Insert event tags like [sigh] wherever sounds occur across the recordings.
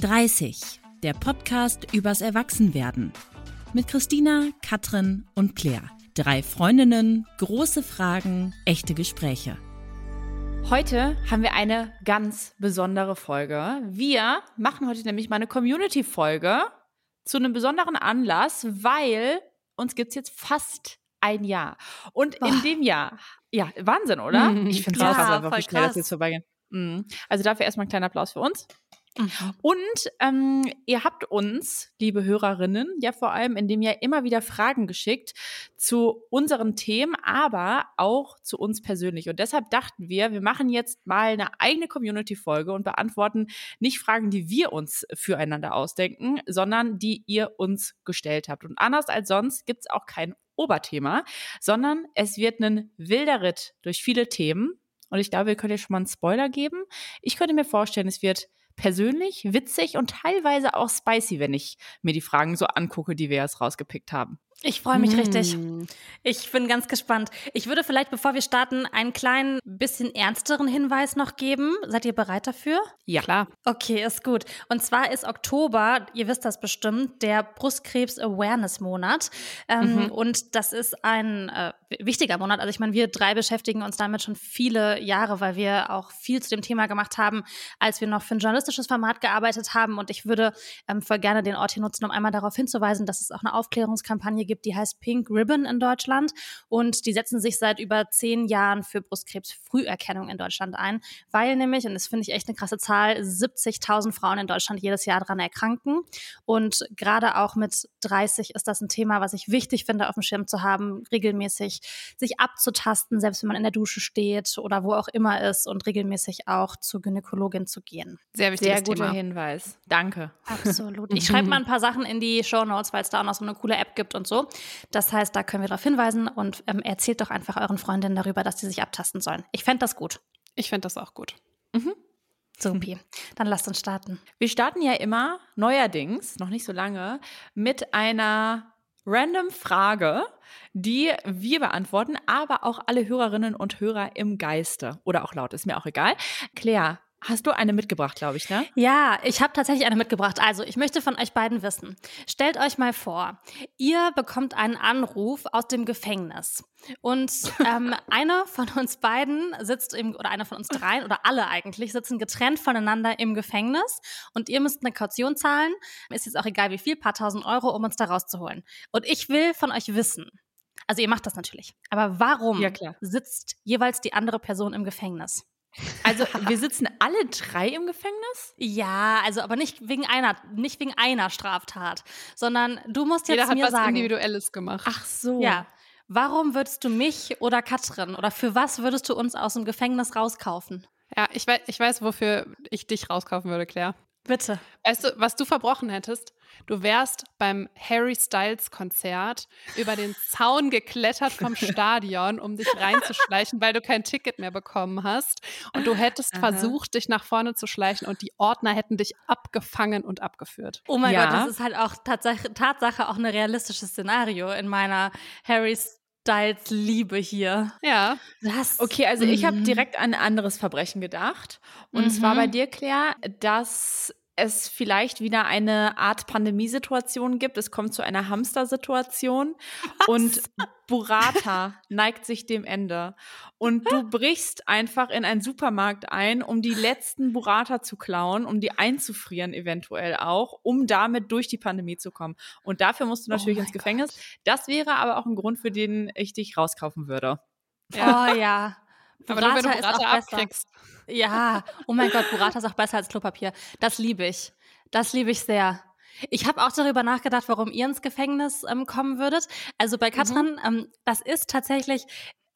30, der Podcast übers Erwachsenwerden. Mit Christina, Katrin und Claire. Drei Freundinnen, große Fragen, echte Gespräche. Heute haben wir eine ganz besondere Folge. Wir machen heute nämlich mal eine Community-Folge zu einem besonderen Anlass, weil uns gibt es jetzt fast ein Jahr. Und Boah. in dem Jahr, ja, Wahnsinn, oder? Mhm, ich finde es krass, einfach, wie schnell krass. das jetzt vorbeigeht. Mhm. Also dafür erstmal ein kleiner Applaus für uns. Mhm. Und ähm, ihr habt uns, liebe Hörerinnen, ja vor allem in dem Jahr immer wieder Fragen geschickt zu unseren Themen, aber auch zu uns persönlich. Und deshalb dachten wir, wir machen jetzt mal eine eigene Community-Folge und beantworten nicht Fragen, die wir uns füreinander ausdenken, sondern die ihr uns gestellt habt. Und anders als sonst gibt es auch kein Oberthema, sondern es wird ein wilder Ritt durch viele Themen. Und ich glaube, wir können euch schon mal einen Spoiler geben. Ich könnte mir vorstellen, es wird persönlich, witzig und teilweise auch spicy, wenn ich mir die Fragen so angucke, die wir jetzt rausgepickt haben. Ich freue mich mm. richtig. Ich bin ganz gespannt. Ich würde vielleicht, bevor wir starten, einen kleinen, bisschen ernsteren Hinweis noch geben. Seid ihr bereit dafür? Ja, klar. Okay, ist gut. Und zwar ist Oktober, ihr wisst das bestimmt, der Brustkrebs-Awareness-Monat. Ähm, mhm. Und das ist ein äh, wichtiger Monat. Also ich meine, wir drei beschäftigen uns damit schon viele Jahre, weil wir auch viel zu dem Thema gemacht haben, als wir noch für ein journalistisches Format gearbeitet haben. Und ich würde ähm, voll gerne den Ort hier nutzen, um einmal darauf hinzuweisen, dass es auch eine Aufklärungskampagne gibt, die heißt Pink Ribbon in Deutschland und die setzen sich seit über zehn Jahren für Brustkrebsfrüherkennung in Deutschland ein, weil nämlich, und das finde ich echt eine krasse Zahl, 70.000 Frauen in Deutschland jedes Jahr daran erkranken und gerade auch mit 30 ist das ein Thema, was ich wichtig finde, auf dem Schirm zu haben, regelmäßig sich abzutasten, selbst wenn man in der Dusche steht oder wo auch immer ist und regelmäßig auch zur Gynäkologin zu gehen. Sehr wichtig. Sehr guter Thema. Hinweis. Danke. Absolut. Ich schreibe mal ein paar Sachen in die Show Notes, weil es da auch noch so eine coole App gibt und so. Das heißt, da können wir darauf hinweisen und ähm, erzählt doch einfach euren Freundinnen darüber, dass sie sich abtasten sollen. Ich fände das gut. Ich fände das auch gut. Mhm. Supi. Dann lasst uns starten. Wir starten ja immer, neuerdings, noch nicht so lange, mit einer random Frage, die wir beantworten, aber auch alle Hörerinnen und Hörer im Geiste oder auch laut, ist mir auch egal. Claire, Hast du eine mitgebracht, glaube ich, ne? Ja, ich habe tatsächlich eine mitgebracht. Also, ich möchte von euch beiden wissen. Stellt euch mal vor, ihr bekommt einen Anruf aus dem Gefängnis. Und [laughs] ähm, einer von uns beiden sitzt im, oder einer von uns dreien, oder alle eigentlich, sitzen getrennt voneinander im Gefängnis und ihr müsst eine Kaution zahlen. Ist jetzt auch egal wie viel, paar tausend Euro, um uns da rauszuholen. Und ich will von euch wissen, also ihr macht das natürlich, aber warum ja, sitzt jeweils die andere Person im Gefängnis? Also [laughs] wir sitzen alle drei im Gefängnis? Ja, also aber nicht wegen einer, nicht wegen einer Straftat, sondern du musst jetzt Jeder mir hat was sagen. Individuelles gemacht. Ach so. Ja. Warum würdest du mich oder Katrin oder für was würdest du uns aus dem Gefängnis rauskaufen? Ja, ich weiß, ich weiß, wofür ich dich rauskaufen würde, Claire. Bitte. Weißt du, was du verbrochen hättest? Du wärst beim Harry Styles Konzert über den Zaun geklettert vom [laughs] Stadion, um dich reinzuschleichen, weil du kein Ticket mehr bekommen hast. Und du hättest Aha. versucht, dich nach vorne zu schleichen und die Ordner hätten dich abgefangen und abgeführt. Oh mein ja. Gott, das ist halt auch Tatsache, Tatsache auch ein realistisches Szenario in meiner Harry Styles Liebe hier. Ja. Das, okay, also ich habe mhm. direkt an ein anderes Verbrechen gedacht. Und mhm. zwar bei dir, Claire, dass es vielleicht wieder eine Art Pandemiesituation gibt. Es kommt zu einer Hamster-Situation und Burrata neigt sich dem Ende. Und du [laughs] brichst einfach in einen Supermarkt ein, um die letzten Burrata zu klauen, um die einzufrieren eventuell auch, um damit durch die Pandemie zu kommen. Und dafür musst du natürlich oh ins Gefängnis. Gott. Das wäre aber auch ein Grund, für den ich dich rauskaufen würde. Ja. Oh ja. Burrata aber nur, wenn du Burrata abkriegst. Ja, oh mein Gott, Burrata ist auch besser als Klopapier. Das liebe ich. Das liebe ich sehr. Ich habe auch darüber nachgedacht, warum ihr ins Gefängnis ähm, kommen würdet. Also bei Katrin, mhm. ähm, das ist tatsächlich,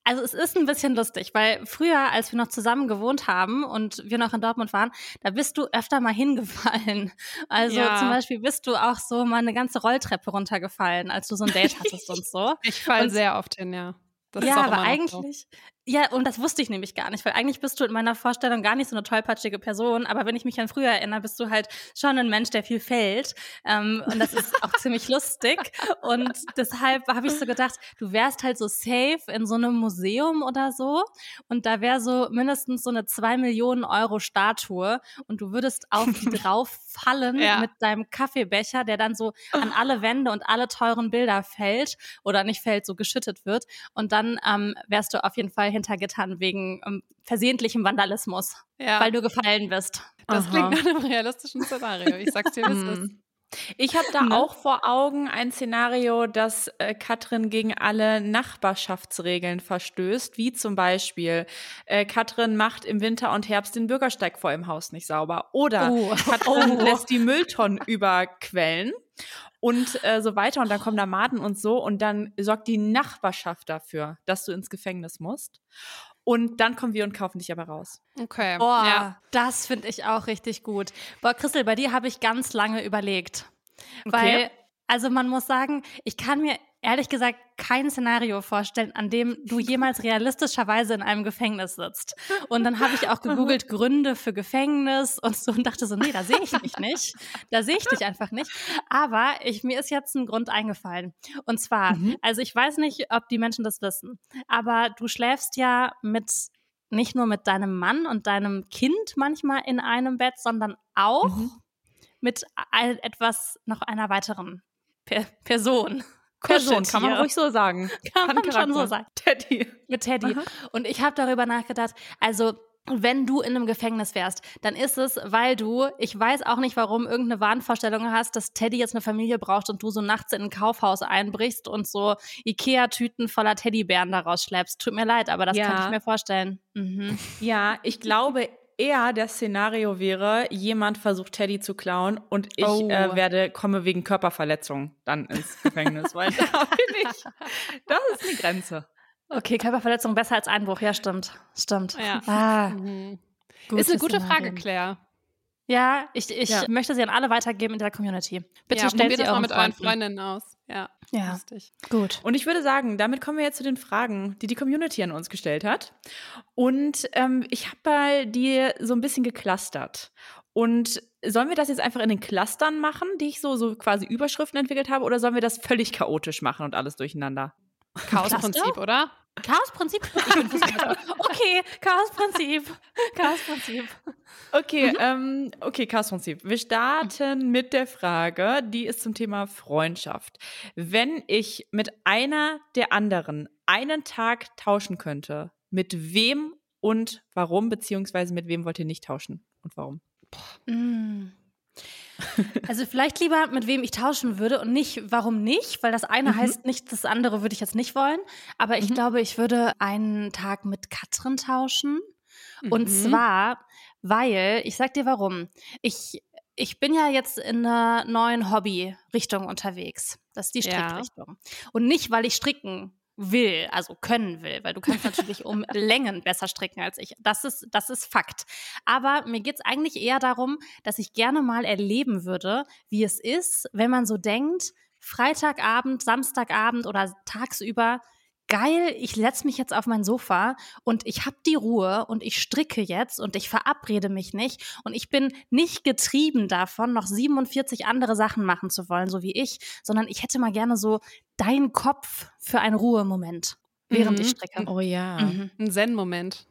also es ist ein bisschen lustig, weil früher, als wir noch zusammen gewohnt haben und wir noch in Dortmund waren, da bist du öfter mal [laughs] hingefallen. Also ja. zum Beispiel bist du auch so mal eine ganze Rolltreppe runtergefallen, als du so ein Date hattest und so. Ich falle sehr oft hin, ja. Das ja, aber eigentlich. Ja, und das wusste ich nämlich gar nicht, weil eigentlich bist du in meiner Vorstellung gar nicht so eine tollpatschige Person, aber wenn ich mich an früher erinnere, bist du halt schon ein Mensch, der viel fällt. Ähm, und das ist auch ziemlich lustig. Und deshalb habe ich so gedacht, du wärst halt so safe in so einem Museum oder so. Und da wäre so mindestens so eine zwei Millionen Euro Statue und du würdest auf die [laughs] drauf fallen ja. mit deinem Kaffeebecher, der dann so an alle Wände und alle teuren Bilder fällt oder nicht fällt, so geschüttet wird. Und dann ähm, wärst du auf jeden Fall hinter Gittern wegen ähm, versehentlichem Vandalismus, ja. weil du gefallen bist. Das Aha. klingt nach einem realistischen Szenario. Ich sag's dir, wie es ist. Ich habe da [laughs] ne? auch vor Augen ein Szenario, dass äh, Katrin gegen alle Nachbarschaftsregeln verstößt, wie zum Beispiel äh, Katrin macht im Winter und Herbst den Bürgersteig vor im Haus nicht sauber oder oh. Katrin [laughs] oh. lässt die Mülltonnen überquellen und äh, so weiter und dann kommen da Maden und so und dann sorgt die Nachbarschaft dafür, dass du ins Gefängnis musst. Und dann kommen wir und kaufen dich aber raus. Okay. Boah, ja. das finde ich auch richtig gut. Boah, Christel, bei dir habe ich ganz lange überlegt. Okay. Weil, also man muss sagen, ich kann mir ehrlich gesagt kein Szenario vorstellen, an dem du jemals realistischerweise in einem Gefängnis sitzt. Und dann habe ich auch gegoogelt Gründe für Gefängnis und so und dachte so, nee, da sehe ich dich nicht. Da sehe ich dich einfach nicht. Aber ich, mir ist jetzt ein Grund eingefallen. Und zwar, mhm. also ich weiß nicht, ob die Menschen das wissen, aber du schläfst ja mit nicht nur mit deinem Mann und deinem Kind manchmal in einem Bett, sondern auch mhm. mit etwas noch einer weiteren per Person. Person, kann man ruhig so sagen. [laughs] Kann man schon so sagen. Teddy. Mit Teddy. Aha. Und ich habe darüber nachgedacht, also wenn du in einem Gefängnis wärst, dann ist es, weil du, ich weiß auch nicht warum, irgendeine Wahnvorstellung hast, dass Teddy jetzt eine Familie braucht und du so nachts in ein Kaufhaus einbrichst und so Ikea-Tüten voller Teddybären daraus schleppst. Tut mir leid, aber das ja. kann ich mir vorstellen. Mhm. Ja, ich glaube, eher das Szenario wäre, jemand versucht Teddy zu klauen und ich oh. äh, werde, komme wegen Körperverletzung dann ins Gefängnis, weil [laughs] [laughs] da bin ich. Das ist die Grenze. Okay, Körperverletzung besser als Einbruch, ja, stimmt. Stimmt. Ja. Ah. Mhm. Ist eine gute Frage, Claire. Ja, ich, ich ja. möchte sie an alle weitergeben in der Community. Bitte ja, stellt sie das mal mit euren Freundinnen aus. Ja, ja. Lustig. gut. Und ich würde sagen, damit kommen wir jetzt zu den Fragen, die die Community an uns gestellt hat. Und ähm, ich habe bei dir so ein bisschen geclustert. Und sollen wir das jetzt einfach in den Clustern machen, die ich so, so quasi Überschriften entwickelt habe, oder sollen wir das völlig chaotisch machen und alles durcheinander? Chaosprinzip, oder? Chaosprinzip? [laughs] okay, Chaosprinzip. Chaosprinzip. Okay, mhm. ähm, okay, Chaosprinzip. Wir starten mit der Frage, die ist zum Thema Freundschaft. Wenn ich mit einer der anderen einen Tag tauschen könnte, mit wem und warum, beziehungsweise mit wem wollt ihr nicht tauschen und warum? Boah. Mm. Also vielleicht lieber, mit wem ich tauschen würde und nicht, warum nicht, weil das eine mhm. heißt nicht, das andere würde ich jetzt nicht wollen. Aber ich mhm. glaube, ich würde einen Tag mit Katrin tauschen. Mhm. Und zwar, weil, ich sag dir warum. Ich, ich bin ja jetzt in einer neuen Hobby-Richtung unterwegs. Das ist die Strickrichtung. Ja. Und nicht, weil ich stricken will, also können will, weil du kannst natürlich um [laughs] Längen besser stricken als ich. Das ist, das ist Fakt. Aber mir geht's eigentlich eher darum, dass ich gerne mal erleben würde, wie es ist, wenn man so denkt, Freitagabend, Samstagabend oder tagsüber geil, ich setze mich jetzt auf mein Sofa und ich habe die Ruhe und ich stricke jetzt und ich verabrede mich nicht und ich bin nicht getrieben davon, noch 47 andere Sachen machen zu wollen, so wie ich, sondern ich hätte mal gerne so deinen Kopf für einen Ruhemoment, während mhm. ich stricke. Oh ja. Mhm. Ein Zen-Moment.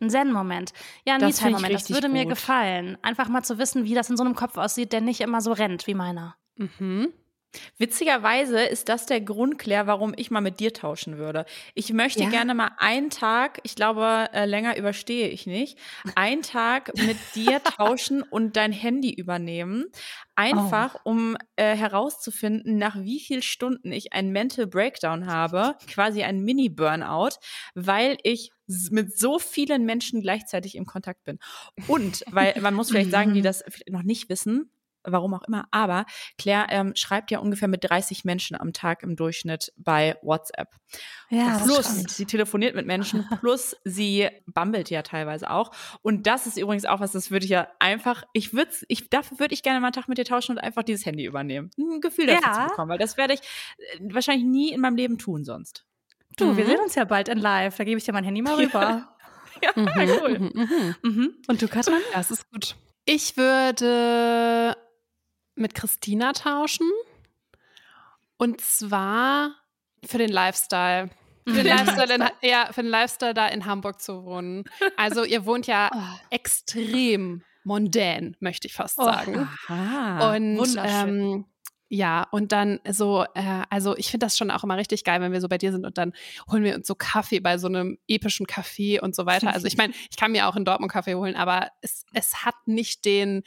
Ein Zen-Moment. Ja, ein Me-Time-Moment. Das würde mir gefallen. Einfach mal zu wissen, wie das in so einem Kopf aussieht, der nicht immer so rennt wie meiner. Mhm. Witzigerweise ist das der Grund, Claire, warum ich mal mit dir tauschen würde. Ich möchte ja. gerne mal einen Tag, ich glaube, äh, länger überstehe ich nicht, einen Tag mit [laughs] dir tauschen und dein Handy übernehmen. Einfach, oh. um äh, herauszufinden, nach wie vielen Stunden ich einen Mental Breakdown habe, quasi ein Mini-Burnout, weil ich mit so vielen Menschen gleichzeitig im Kontakt bin. Und, weil man muss vielleicht sagen, die das noch nicht wissen, warum auch immer. Aber Claire ähm, schreibt ja ungefähr mit 30 Menschen am Tag im Durchschnitt bei WhatsApp. Ja, plus sie telefoniert mit Menschen, [laughs] plus sie bummelt ja teilweise auch. Und das ist übrigens auch was, das würde ich ja einfach, ich würde, ich dafür würde ich gerne mal einen Tag mit dir tauschen und einfach dieses Handy übernehmen, ein Gefühl dafür ja. zu bekommen, weil das werde ich äh, wahrscheinlich nie in meinem Leben tun sonst. Du, Mhm. wir sehen uns ja bald in live. Da gebe ich dir mein Handy mal rüber. [laughs] Ja, cool. Mhm, mhm. Mhm. Und du, Katrin? Das ist gut. Ich würde mit Christina tauschen. Und zwar für den Lifestyle. Für den Lifestyle, in, ja, für den Lifestyle da in Hamburg zu wohnen. Also ihr wohnt ja [laughs] Oh. extrem mondän, möchte ich fast Oh. sagen. Aha. und wunderschön. ähm, ja, und dann so, äh, also ich finde das schon auch immer richtig geil, wenn wir so bei dir sind und dann holen wir uns so Kaffee bei so einem epischen Café und so weiter. Also ich meine, [laughs] ich kann mir auch in Dortmund Kaffee holen, aber es, es hat nicht den,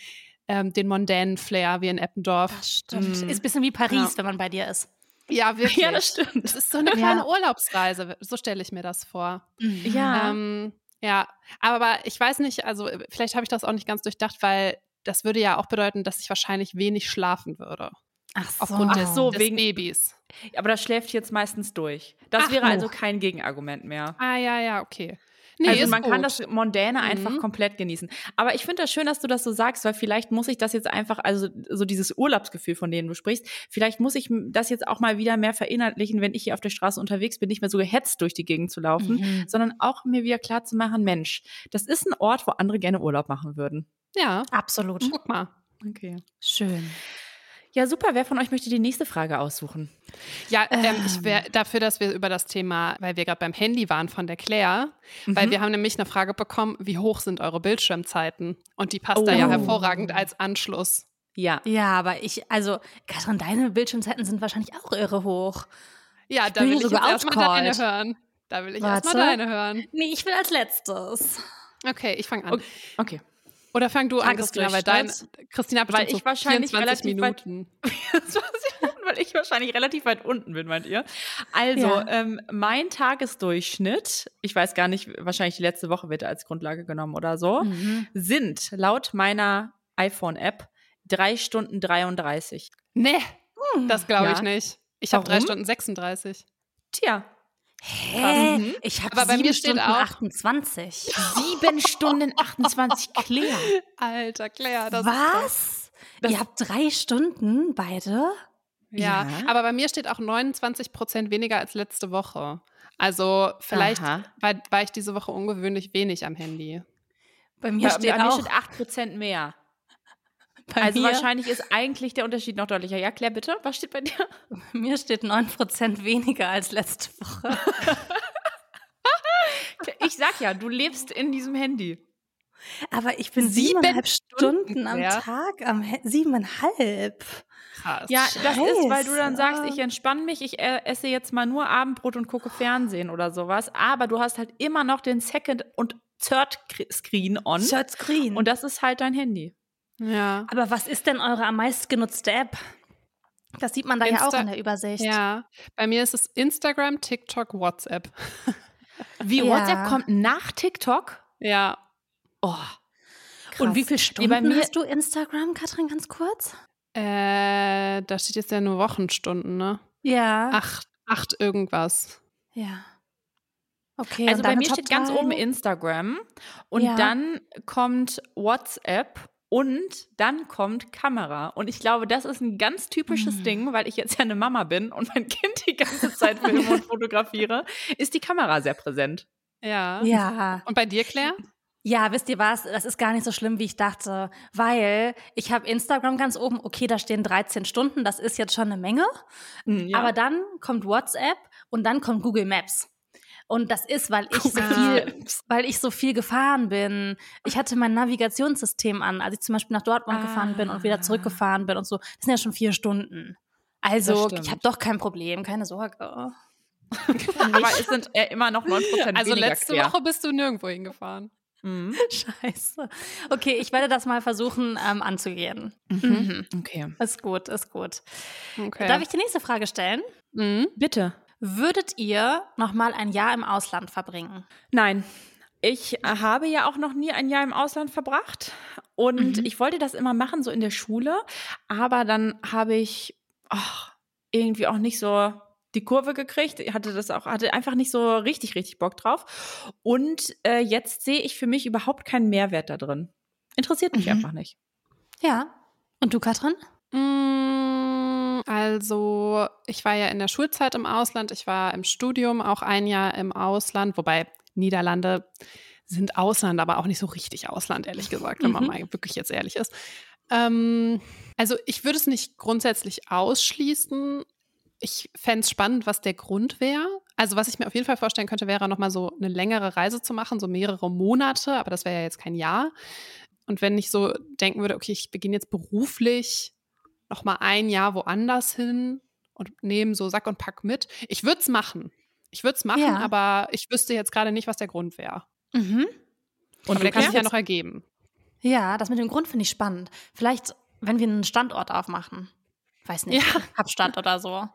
ähm, den mondänen Flair wie in Eppendorf. Das stimmt. Mhm. Ist ein bisschen wie Paris, Ja. wenn man bei dir ist. Ja, [laughs] wirklich. Ja, das stimmt. Es ist so eine kleine Urlaubsreise, so stelle ich mir das vor. Ja. Ähm, ja, aber ich weiß nicht, also äh, vielleicht habe ich das auch nicht ganz durchdacht, weil das würde ja auch bedeuten, dass ich wahrscheinlich wenig schlafen würde. Ach so. Aufgrund des, Ach so, des wegen- Babys. Aber das schläft jetzt meistens durch. Das Ach, wäre oh. also kein Gegenargument mehr. Ah, ja, ja, okay. Nee, also ist man kann gut. das Mondäne einfach Mhm. komplett genießen. Aber ich finde das schön, dass du das so sagst, weil vielleicht muss ich das jetzt einfach, also so dieses Urlaubsgefühl, von dem du sprichst, vielleicht muss ich das jetzt auch mal wieder mehr verinnerlichen, wenn ich hier auf der Straße unterwegs bin, nicht mehr so gehetzt durch die Gegend zu laufen, Mhm. sondern auch mir wieder klar zu machen, Mensch, das ist ein Ort, wo andere gerne Urlaub machen würden. Ja, Absolut. guck mal. Okay. Schön. Ja, super. Wer von euch möchte die nächste Frage aussuchen? Ja, ähm, ich wäre dafür, dass wir über das Thema, weil wir gerade beim Handy waren von der Claire, weil Mhm. wir haben nämlich eine Frage bekommen, wie hoch sind eure Bildschirmzeiten? Und die passt da Oh. ja hervorragend als Anschluss. Ja. Ja, aber ich, also, Katrin, deine Bildschirmzeiten sind wahrscheinlich auch irre hoch. Ja, da will ich jetzt erstmal deine hören. Da will ich erstmal deine hören. Nee, ich will als letztes. Okay, ich fange an. Okay. Oder fang du an, Christina, weil dein. Christina Weil ich wahrscheinlich 24 relativ weit- Minuten. Das weiß ich nicht, weil ich wahrscheinlich relativ weit unten bin, meint ihr? Also, Ja. ähm, mein Tagesdurchschnitt, ich weiß gar nicht, wahrscheinlich die letzte Woche wird als Grundlage genommen oder so, Mhm. sind laut meiner iPhone-App drei Stunden 33. Nee, das glaube Ja. ich nicht. Ich habe drei Warum? Stunden 36. Tja, Hä? Mhm. Ich habe [laughs] sieben Stunden auch- 28. sieben Stunden 28 Claire. Alter, Claire, das. Was? Das- Ihr habt drei Stunden beide? Ja, Ja. aber bei mir steht auch 29 Prozent weniger als letzte Woche. Also vielleicht war, war ich diese Woche ungewöhnlich wenig am Handy. Bei mir Bei, steht bei mir auch. steht 8% mehr. bei also mir, wahrscheinlich ist eigentlich der Unterschied noch deutlicher. Ja, Claire, bitte, was steht bei dir? bei mir steht 9% weniger als letzte Woche. [laughs] Ich sag ja, du lebst in diesem Handy. Aber ich bin Sieben siebeneinhalb Stunden, Stunden am Claire. Tag am He- siebeneinhalb. Krass. Ja, das ist, weil du dann Scheiße. sagst, ich entspanne mich, ich äh, esse jetzt mal nur Abendbrot und gucke Fernsehen oder sowas. Aber du hast halt immer noch den Second- und Third-Screen on. Third Screen. Und das ist halt dein Handy. ja. Aber was ist denn eure am meisten genutzte App? Das sieht man da ja auch Insta- in der Übersicht. Ja, bei mir ist es Instagram, TikTok, WhatsApp. [laughs] Wie Ja. WhatsApp kommt nach TikTok? Ja, Oh. Und wie viele Nee, Stunden bei mir- hast du Instagram, Katrin, ganz kurz? Äh, da steht jetzt ja nur Wochenstunden, ne? Ja. Acht, acht irgendwas. Ja. Okay, Also bei mir Top steht ganz drei? oben Instagram und Ja. dann kommt WhatsApp und dann kommt Kamera. Und ich glaube, das ist ein ganz typisches Mhm. Ding, weil ich jetzt ja eine Mama bin und mein Kind die ganze Zeit filme und [laughs] fotografiere, ist die Kamera sehr präsent. Ja. Ja. Und bei dir, Claire? Ja, wisst ihr was? Das ist gar nicht so schlimm, wie ich dachte, weil ich habe Instagram ganz oben. Okay, da stehen 13 Stunden, das ist jetzt schon eine Menge. Hm, Ja. Aber dann kommt WhatsApp und dann kommt Google Maps. Und das ist, weil ich so viel, weil ich so viel gefahren bin. Ich hatte mein Navigationssystem an, als ich zum Beispiel nach Dortmund gefahren bin und wieder Ah. zurückgefahren bin und so. Das sind ja schon vier Stunden. Also, ich habe doch kein Problem, keine Sorge. [laughs] aber es sind äh, immer noch 9% Also weniger letzte quer. Woche bist du nirgendwo hingefahren. Mhm. [laughs] Scheiße. Okay, ich werde das mal versuchen ähm, anzugehen. Mhm. Okay. Ist gut, ist gut. Okay. Darf ich die nächste Frage stellen? Mhm. Bitte. Würdet ihr noch mal ein Jahr im Ausland verbringen? Nein. Ich habe ja auch noch nie ein Jahr im Ausland verbracht und Mhm. ich wollte das immer machen, so in der Schule, aber dann habe ich ach, irgendwie auch nicht so die Kurve gekriegt, Ich hatte das auch, hatte einfach nicht so richtig, richtig Bock drauf. Und äh, jetzt sehe ich für mich überhaupt keinen Mehrwert da drin. Interessiert mich Mhm. einfach nicht. Ja. Und du, Katrin? Mm, also ich war ja in der Schulzeit im Ausland, ich war im Studium auch ein Jahr im Ausland, wobei Niederlande sind Ausland, aber auch nicht so richtig Ausland, ehrlich gesagt, wenn man mhm. mal wirklich jetzt ehrlich ist. Ähm, also ich würde es nicht grundsätzlich ausschließen. Ich fände es spannend, was der Grund wäre. Also was ich mir auf jeden Fall vorstellen könnte, wäre nochmal so eine längere Reise zu machen, so mehrere Monate, aber das wäre ja jetzt kein Jahr. Und wenn ich so denken würde, okay, ich beginne jetzt beruflich nochmal ein Jahr woanders hin und nehme so Sack und Pack mit. Ich würde es machen. Ich würde es machen, ja. aber ich wüsste jetzt gerade nicht, was der Grund wäre. Mhm. Und aber der kann sich ja noch ergeben. Ja, das mit dem Grund finde ich spannend. Vielleicht, wenn wir einen Standort aufmachen. Weiß nicht, ja. [laughs] Kapstadt oder so.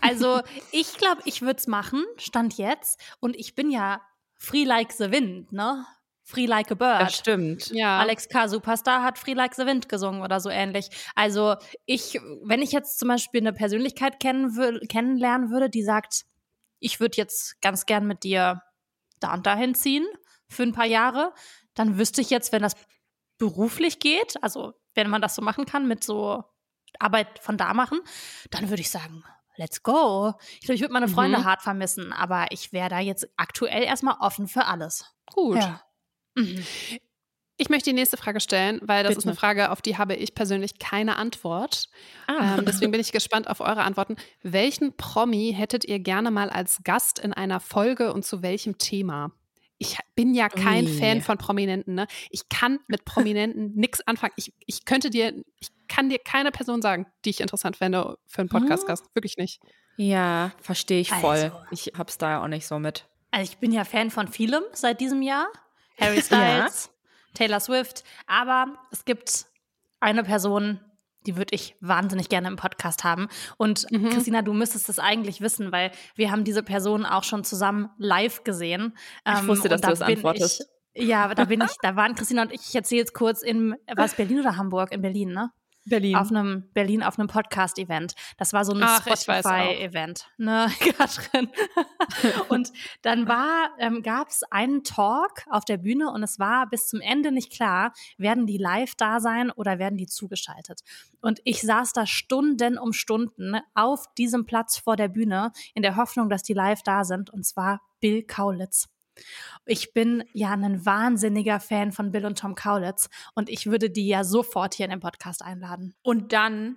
Also, ich glaube, ich würde es machen, Stand jetzt. Und ich bin ja free like the wind, ne? Free Like a Bird. Das stimmt. Ja. Alex K. Superstar hat Free Like the Wind gesungen oder so ähnlich. Also ich, wenn ich jetzt zum Beispiel eine Persönlichkeit kennen will, kennenlernen würde, die sagt, ich würde jetzt ganz gern mit dir da und dahin ziehen für ein paar Jahre, dann wüsste ich jetzt, wenn das beruflich geht, also wenn man das so machen kann, mit so Arbeit von da machen, dann würde ich sagen, let's go. Ich glaube, ich würde meine Freunde mhm. hart vermissen, aber ich wäre da jetzt aktuell erstmal offen für alles. Gut. Ja. Mhm. Ich möchte die nächste Frage stellen, weil das Bitte. ist eine Frage, auf die habe ich persönlich keine Antwort. Ah. Ähm, deswegen bin ich gespannt auf eure Antworten. Welchen Promi hättet ihr gerne mal als Gast in einer Folge und zu welchem Thema? Ich bin ja kein Ui. Fan von Prominenten. Ne? Ich kann mit Prominenten [laughs] nichts anfangen. Ich, ich könnte dir, ich kann dir keine Person sagen, die ich interessant fände für einen Podcast-Gast. Hm? Wirklich nicht. Ja, verstehe ich voll. Also. Ich hab's da ja auch nicht so mit. Also ich bin ja Fan von vielem seit diesem Jahr. [laughs] Harry Styles, ja. Taylor Swift. Aber es gibt eine Person, die würde ich wahnsinnig gerne im Podcast haben. Und mhm. Christina, du müsstest es eigentlich wissen, weil wir haben diese Person auch schon zusammen live gesehen. Ich ähm, wusste, dass da du das antwortest. Ich, ja, da bin ich, da waren Christina und ich, ich erzähle jetzt kurz in, was Berlin oder Hamburg? In Berlin, ne? Berlin. Auf einem Berlin auf einem Podcast-Event. Das war so ein Spotify-Event, ne, [laughs] Katrin? [laughs] und dann war, ähm, gab es einen Talk auf der Bühne und es war bis zum Ende nicht klar, werden die live da sein oder werden die zugeschaltet. Und ich saß da Stunden um Stunden auf diesem Platz vor der Bühne in der Hoffnung, dass die live da sind. Und zwar Bill Kaulitz. Ich bin ja ein wahnsinniger Fan von Bill und Tom Kaulitz und ich würde die ja sofort hier in den Podcast einladen. Und dann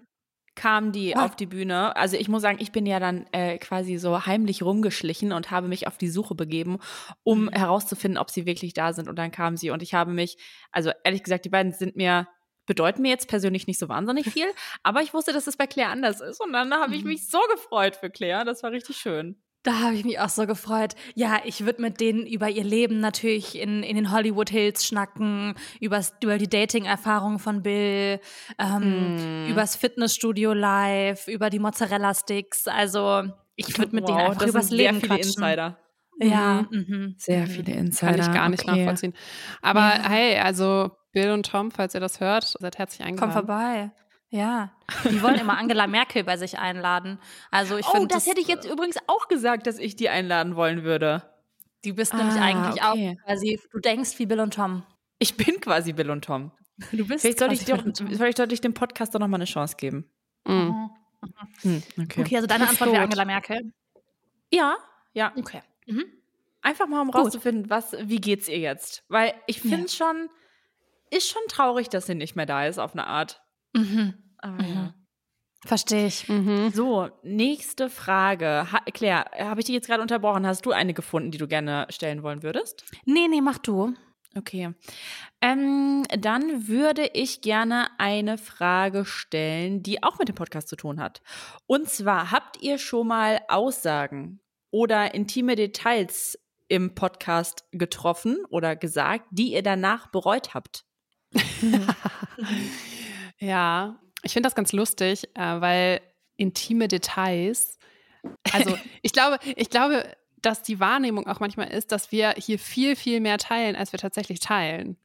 kam die What? auf die Bühne. Also ich muss sagen, ich bin ja dann äh, quasi so heimlich rumgeschlichen und habe mich auf die Suche begeben, um mhm. herauszufinden, ob sie wirklich da sind. Und dann kam sie und ich habe mich, also ehrlich gesagt, die beiden sind mir bedeuten mir jetzt persönlich nicht so wahnsinnig [laughs] viel, aber ich wusste, dass es bei Claire anders ist und dann habe ich mhm. mich so gefreut für Claire. Das war richtig schön. Da habe ich mich auch so gefreut. Ja, ich würde mit denen über ihr Leben natürlich in, in den Hollywood Hills schnacken, übers, über die Dating-Erfahrungen von Bill, ähm, mm. übers Fitnessstudio live, über die Mozzarella-Sticks. Also ich würde mit wow, denen einfach übers Leben sehr viele Insider. Ja, mhm. mhm. sehr viele Insider. Kann ich gar nicht okay. nachvollziehen. Aber ja. hey, also Bill und Tom, falls ihr das hört, seid herzlich eingeladen. Komm vorbei. Ja, die wollen immer Angela Merkel bei sich einladen. Also ich oh, finde, das, das hätte ich jetzt übrigens auch gesagt, dass ich die einladen wollen würde. Du bist ah, nämlich eigentlich okay. auch quasi, du denkst wie Bill und Tom. Ich bin quasi Bill und Tom. Du bist Vielleicht soll ich, doch, soll ich, sollte ich dem Podcast doch nochmal eine Chance geben. Mhm. Mhm. Hm, okay. okay. also deine Antwort wäre Angela Merkel. Ja, ja. Okay. Mhm. Einfach mal, um Gut. rauszufinden, was, wie geht's ihr jetzt? Weil ich finde ja. schon, ist schon traurig, dass sie nicht mehr da ist, auf eine Art. Mhm. Aber mhm. ja. Verstehe ich. Mhm. So, nächste Frage. Ha Claire, habe ich dich jetzt gerade unterbrochen? Hast du eine gefunden, die du gerne stellen wollen würdest? Nee, nee, mach du. Okay. Ähm, dann würde ich gerne eine Frage stellen, die auch mit dem Podcast zu tun hat. Und zwar, habt ihr schon mal Aussagen oder intime Details im Podcast getroffen oder gesagt, die ihr danach bereut habt? [laughs] ja, ich finde das ganz lustig, äh, weil intime Details, also [laughs] ich glaube, ich glaube, dass die Wahrnehmung auch manchmal ist, dass wir hier viel, viel mehr teilen, als wir tatsächlich teilen.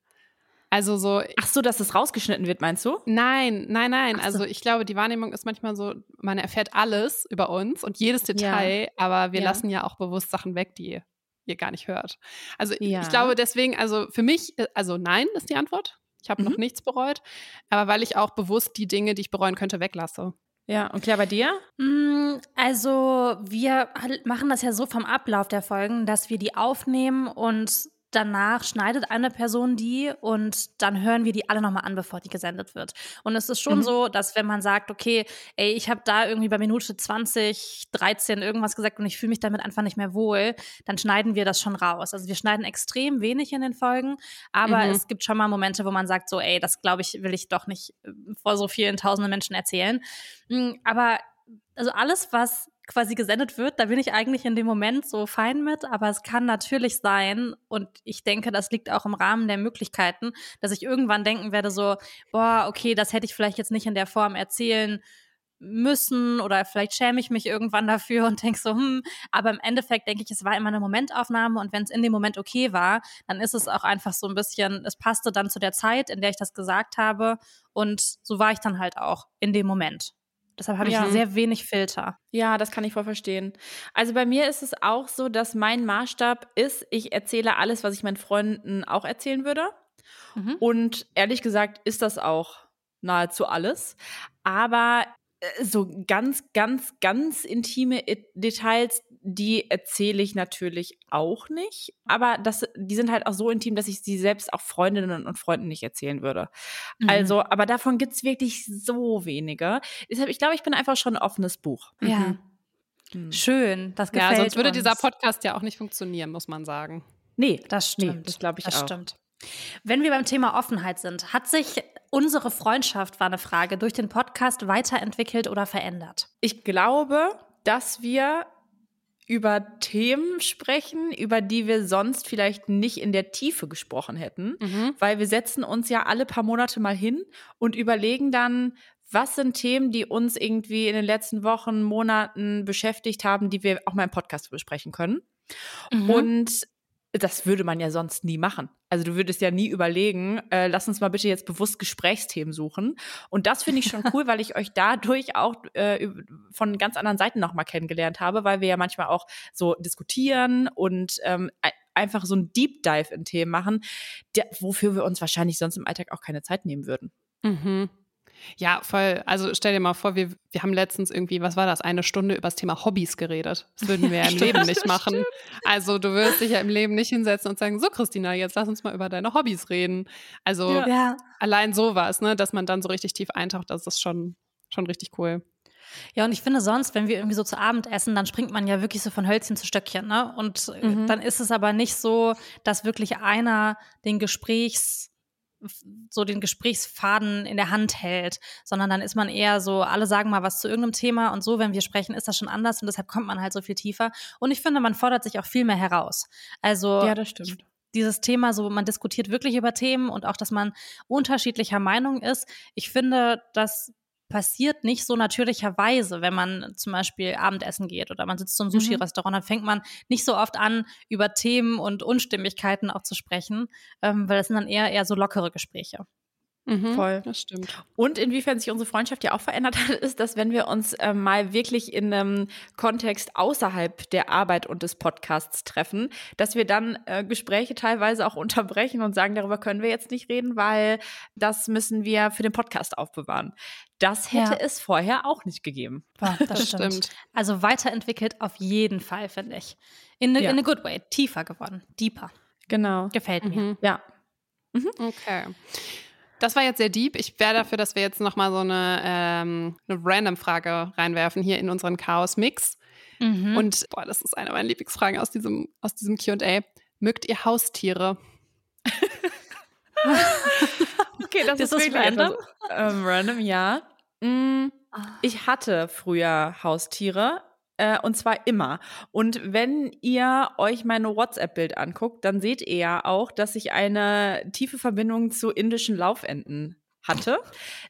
Also so. Ach so, dass es rausgeschnitten wird, meinst du? Nein, nein, nein. So. Also ich glaube, die Wahrnehmung ist manchmal so, man erfährt alles über uns und jedes Detail, ja. aber wir ja. lassen ja auch bewusst Sachen weg, die ihr gar nicht hört. Also ja. ich glaube deswegen, also für mich, äh, also nein ist die Antwort. Ich habe mhm. noch nichts bereut, aber weil ich auch bewusst die Dinge, die ich bereuen könnte, weglasse. Ja, und klar bei dir? Mm, also, wir machen das ja so vom Ablauf der Folgen, dass wir die aufnehmen und danach schneidet eine Person die und dann hören wir die alle nochmal an, bevor die gesendet wird. Und es ist schon mhm. so, dass wenn man sagt, okay, ey, ich habe da irgendwie bei Minute 20, 13 irgendwas gesagt und ich fühle mich damit einfach nicht mehr wohl, dann schneiden wir das schon raus. Also wir schneiden extrem wenig in den Folgen, aber mhm. es gibt schon mal Momente, wo man sagt, so, ey, das glaube ich, will ich doch nicht äh, vor so vielen tausenden Menschen erzählen. Mm, aber also alles, was quasi gesendet wird, da bin ich eigentlich in dem Moment so fein mit, aber es kann natürlich sein und ich denke, das liegt auch im Rahmen der Möglichkeiten, dass ich irgendwann denken werde so, boah, okay, das hätte ich vielleicht jetzt nicht in der Form erzählen müssen oder vielleicht schäme ich mich irgendwann dafür [laughs] und denke so, hm, aber im Endeffekt denke ich, es war immer eine Momentaufnahme und wenn es in dem Moment okay war, dann ist es auch einfach so ein bisschen, es passte dann zu der Zeit, in der ich das gesagt habe und so war ich dann halt auch in dem Moment. Deshalb habe ich ja. sehr wenig Filter. Ja, das kann ich voll verstehen. Also bei mir ist es auch so, dass mein Maßstab ist, ich erzähle alles, was ich meinen Freunden auch erzählen würde. Mhm. Und ehrlich gesagt ist das auch nahezu alles. Aber äh, so ganz, ganz, ganz intime Details, die erzähle ich natürlich auch nicht. Aber das, die sind halt auch so intim, dass ich sie selbst auch Freundinnen und Freunden nicht erzählen würde. Mhm. Also, aber davon gibt es wirklich so wenige. Deshalb, ich glaube, ich bin einfach schon ein offenes Buch. Ja. Mhm. mhm. Schön, das gefällt Ja, sonst würde uns. dieser Podcast ja auch nicht funktionieren, muss man sagen. Nee, das stimmt. Nee, das glaube ich das auch. Stimmt. Wenn wir beim Thema Offenheit sind, hat sich unsere Freundschaft, war eine Frage, durch den Podcast weiterentwickelt oder verändert? Ich glaube, dass wir über Themen sprechen, über die wir sonst vielleicht nicht in der Tiefe gesprochen hätten, mhm. weil wir setzen uns ja alle paar Monate mal hin und überlegen dann, was sind Themen, die uns irgendwie in den letzten Wochen, Monaten beschäftigt haben, die wir auch mal im Podcast besprechen können. Mhm. Und das würde man ja sonst nie machen. Also du würdest ja nie überlegen, äh, lass uns mal bitte jetzt bewusst Gesprächsthemen suchen. Und das finde ich schon cool, weil ich euch dadurch auch äh, von ganz anderen Seiten nochmal kennengelernt habe, weil wir ja manchmal auch so diskutieren und ähm, einfach so ein Deep Dive in Themen machen, der, wofür wir uns wahrscheinlich sonst im Alltag auch keine Zeit nehmen würden. Mhm. Ja, voll. Also stell dir mal vor, wir, wir haben letztens irgendwie, was war das, eine Stunde über das Thema Hobbys geredet. Das würden wir ja im [laughs] Leben nicht machen. Also du wirst dich ja im Leben nicht hinsetzen und sagen, so Christina, jetzt lass uns mal über deine Hobbys reden. Also ja. allein sowas, ne, dass man dann so richtig tief eintaucht, das ist schon, schon richtig cool. Ja, und ich finde sonst, wenn wir irgendwie so zu Abend essen, dann springt man ja wirklich so von Hölzchen zu Stöckchen, ne? Und mhm. dann ist es aber nicht so, dass wirklich einer den Gesprächs so den Gesprächsfaden in der Hand hält, sondern dann ist man eher so, alle sagen mal was zu irgendeinem Thema und so, wenn wir sprechen, ist das schon anders und deshalb kommt man halt so viel tiefer. Und ich finde, man fordert sich auch viel mehr heraus. Also ja, das stimmt. Dieses Thema, so man diskutiert wirklich über Themen und auch, dass man unterschiedlicher Meinung ist. Ich finde, dass passiert nicht so natürlicherweise, wenn man zum Beispiel Abendessen geht oder man sitzt im mhm. Sushi-Restaurant, dann fängt man nicht so oft an, über Themen und Unstimmigkeiten auch zu sprechen, ähm, weil das sind dann eher eher so lockere Gespräche. Mhm, Voll. Das stimmt. Und inwiefern sich unsere Freundschaft ja auch verändert hat, [laughs] ist, dass wenn wir uns äh, mal wirklich in einem Kontext außerhalb der Arbeit und des Podcasts treffen, dass wir dann äh, Gespräche teilweise auch [laughs] unterbrechen und sagen, darüber können wir jetzt nicht reden, weil das müssen wir für den Podcast aufbewahren. Das hätte ja. es vorher auch nicht gegeben. Boah, das, [laughs] das stimmt. stimmt. Also weiterentwickelt auf jeden Fall, finde ich. In a, ja. in a good way. Tiefer geworden. Deeper. Genau. Gefällt mir. Mhm. Ja. Mhm. Okay. Das war jetzt sehr deep. Ich wäre dafür, dass wir jetzt nochmal so eine, ähm, eine Random-Frage reinwerfen hier in unseren Chaos-Mix. Mhm. Und boah, das ist eine meiner Lieblingsfragen aus diesem, aus diesem QA. Mögt ihr Haustiere? okay, das, [laughs] das ist, ist random. ähm, random, ja. Mm, ich hatte früher Haustiere. Äh, und zwar immer. Und wenn ihr euch meine WhatsApp-Bild anguckt, dann seht ihr ja auch, dass ich eine tiefe Verbindung zu indischen Laufenten hatte.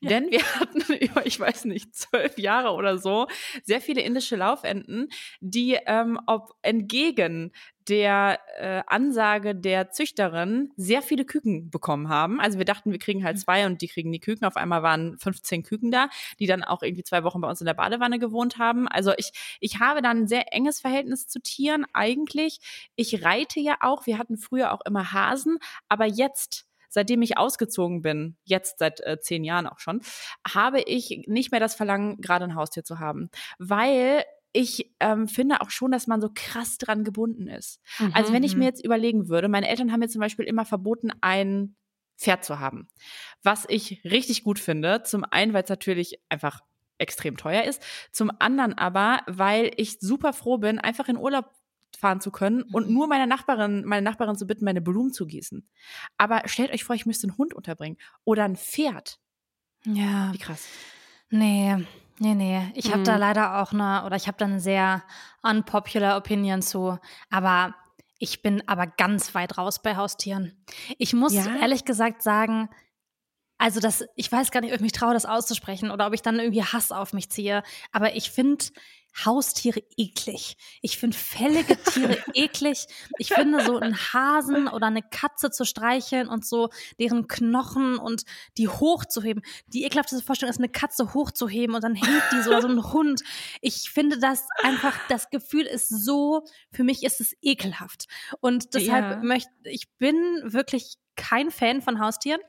Ja. Denn wir [laughs] hatten über, ich weiß nicht, zwölf Jahre oder so, sehr viele indische Laufenten, die ähm, ob entgegen der äh, Ansage der Züchterin sehr viele Küken bekommen haben. Also wir dachten, wir kriegen halt mhm. zwei und die kriegen die Küken. Auf einmal waren 15 Küken da, die dann auch irgendwie zwei Wochen bei uns in der Badewanne gewohnt haben. Also ich, ich habe dann ein sehr enges Verhältnis zu Tieren eigentlich. Ich reite ja auch. Wir hatten früher auch immer Hasen, aber jetzt seitdem ich ausgezogen bin, jetzt seit äh, zehn Jahren auch schon, habe ich nicht mehr das Verlangen, gerade ein Haustier zu haben. Weil ich ähm, finde auch schon, dass man so krass dran gebunden ist. Mhm. Also wenn ich mir mhm. jetzt überlegen würde, meine Eltern haben mir zum Beispiel immer verboten, ein Pferd zu haben. Was ich richtig gut finde. Zum einen, weil es natürlich einfach extrem teuer ist. Zum anderen aber, weil ich super froh bin, einfach in Urlaub fahren zu können und mhm. nur meine Nachbarin, meine Nachbarin zu bitten, meine Blumen zu gießen. Aber stellt euch vor, ich müsste einen Hund unterbringen oder ein Pferd. Ja. Wie krass. Nee, nee, nee. Ich mhm. habe da leider auch eine, oder ich habe da eine sehr unpopular Opinion zu. Aber ich bin aber ganz weit raus bei Haustieren. Ich muss ja? ehrlich gesagt sagen, also das, ich weiß gar nicht, ob ich mich traue, das auszusprechen oder ob ich dann irgendwie Hass auf mich ziehe. Aber ich finde Haustiere eklig. Ich finde fällige Tiere [laughs] eklig. Ich finde so einen Hasen oder eine Katze zu streicheln und so deren Knochen und die hochzuheben. Die ekelhafteste Vorstellung ist, eine Katze hochzuheben und dann hängt die so oder so ein [laughs] Hund. Ich finde das einfach, das Gefühl ist so, für mich ist es ekelhaft. Und deshalb ja. möchte, ich bin wirklich kein Fan von Haustieren.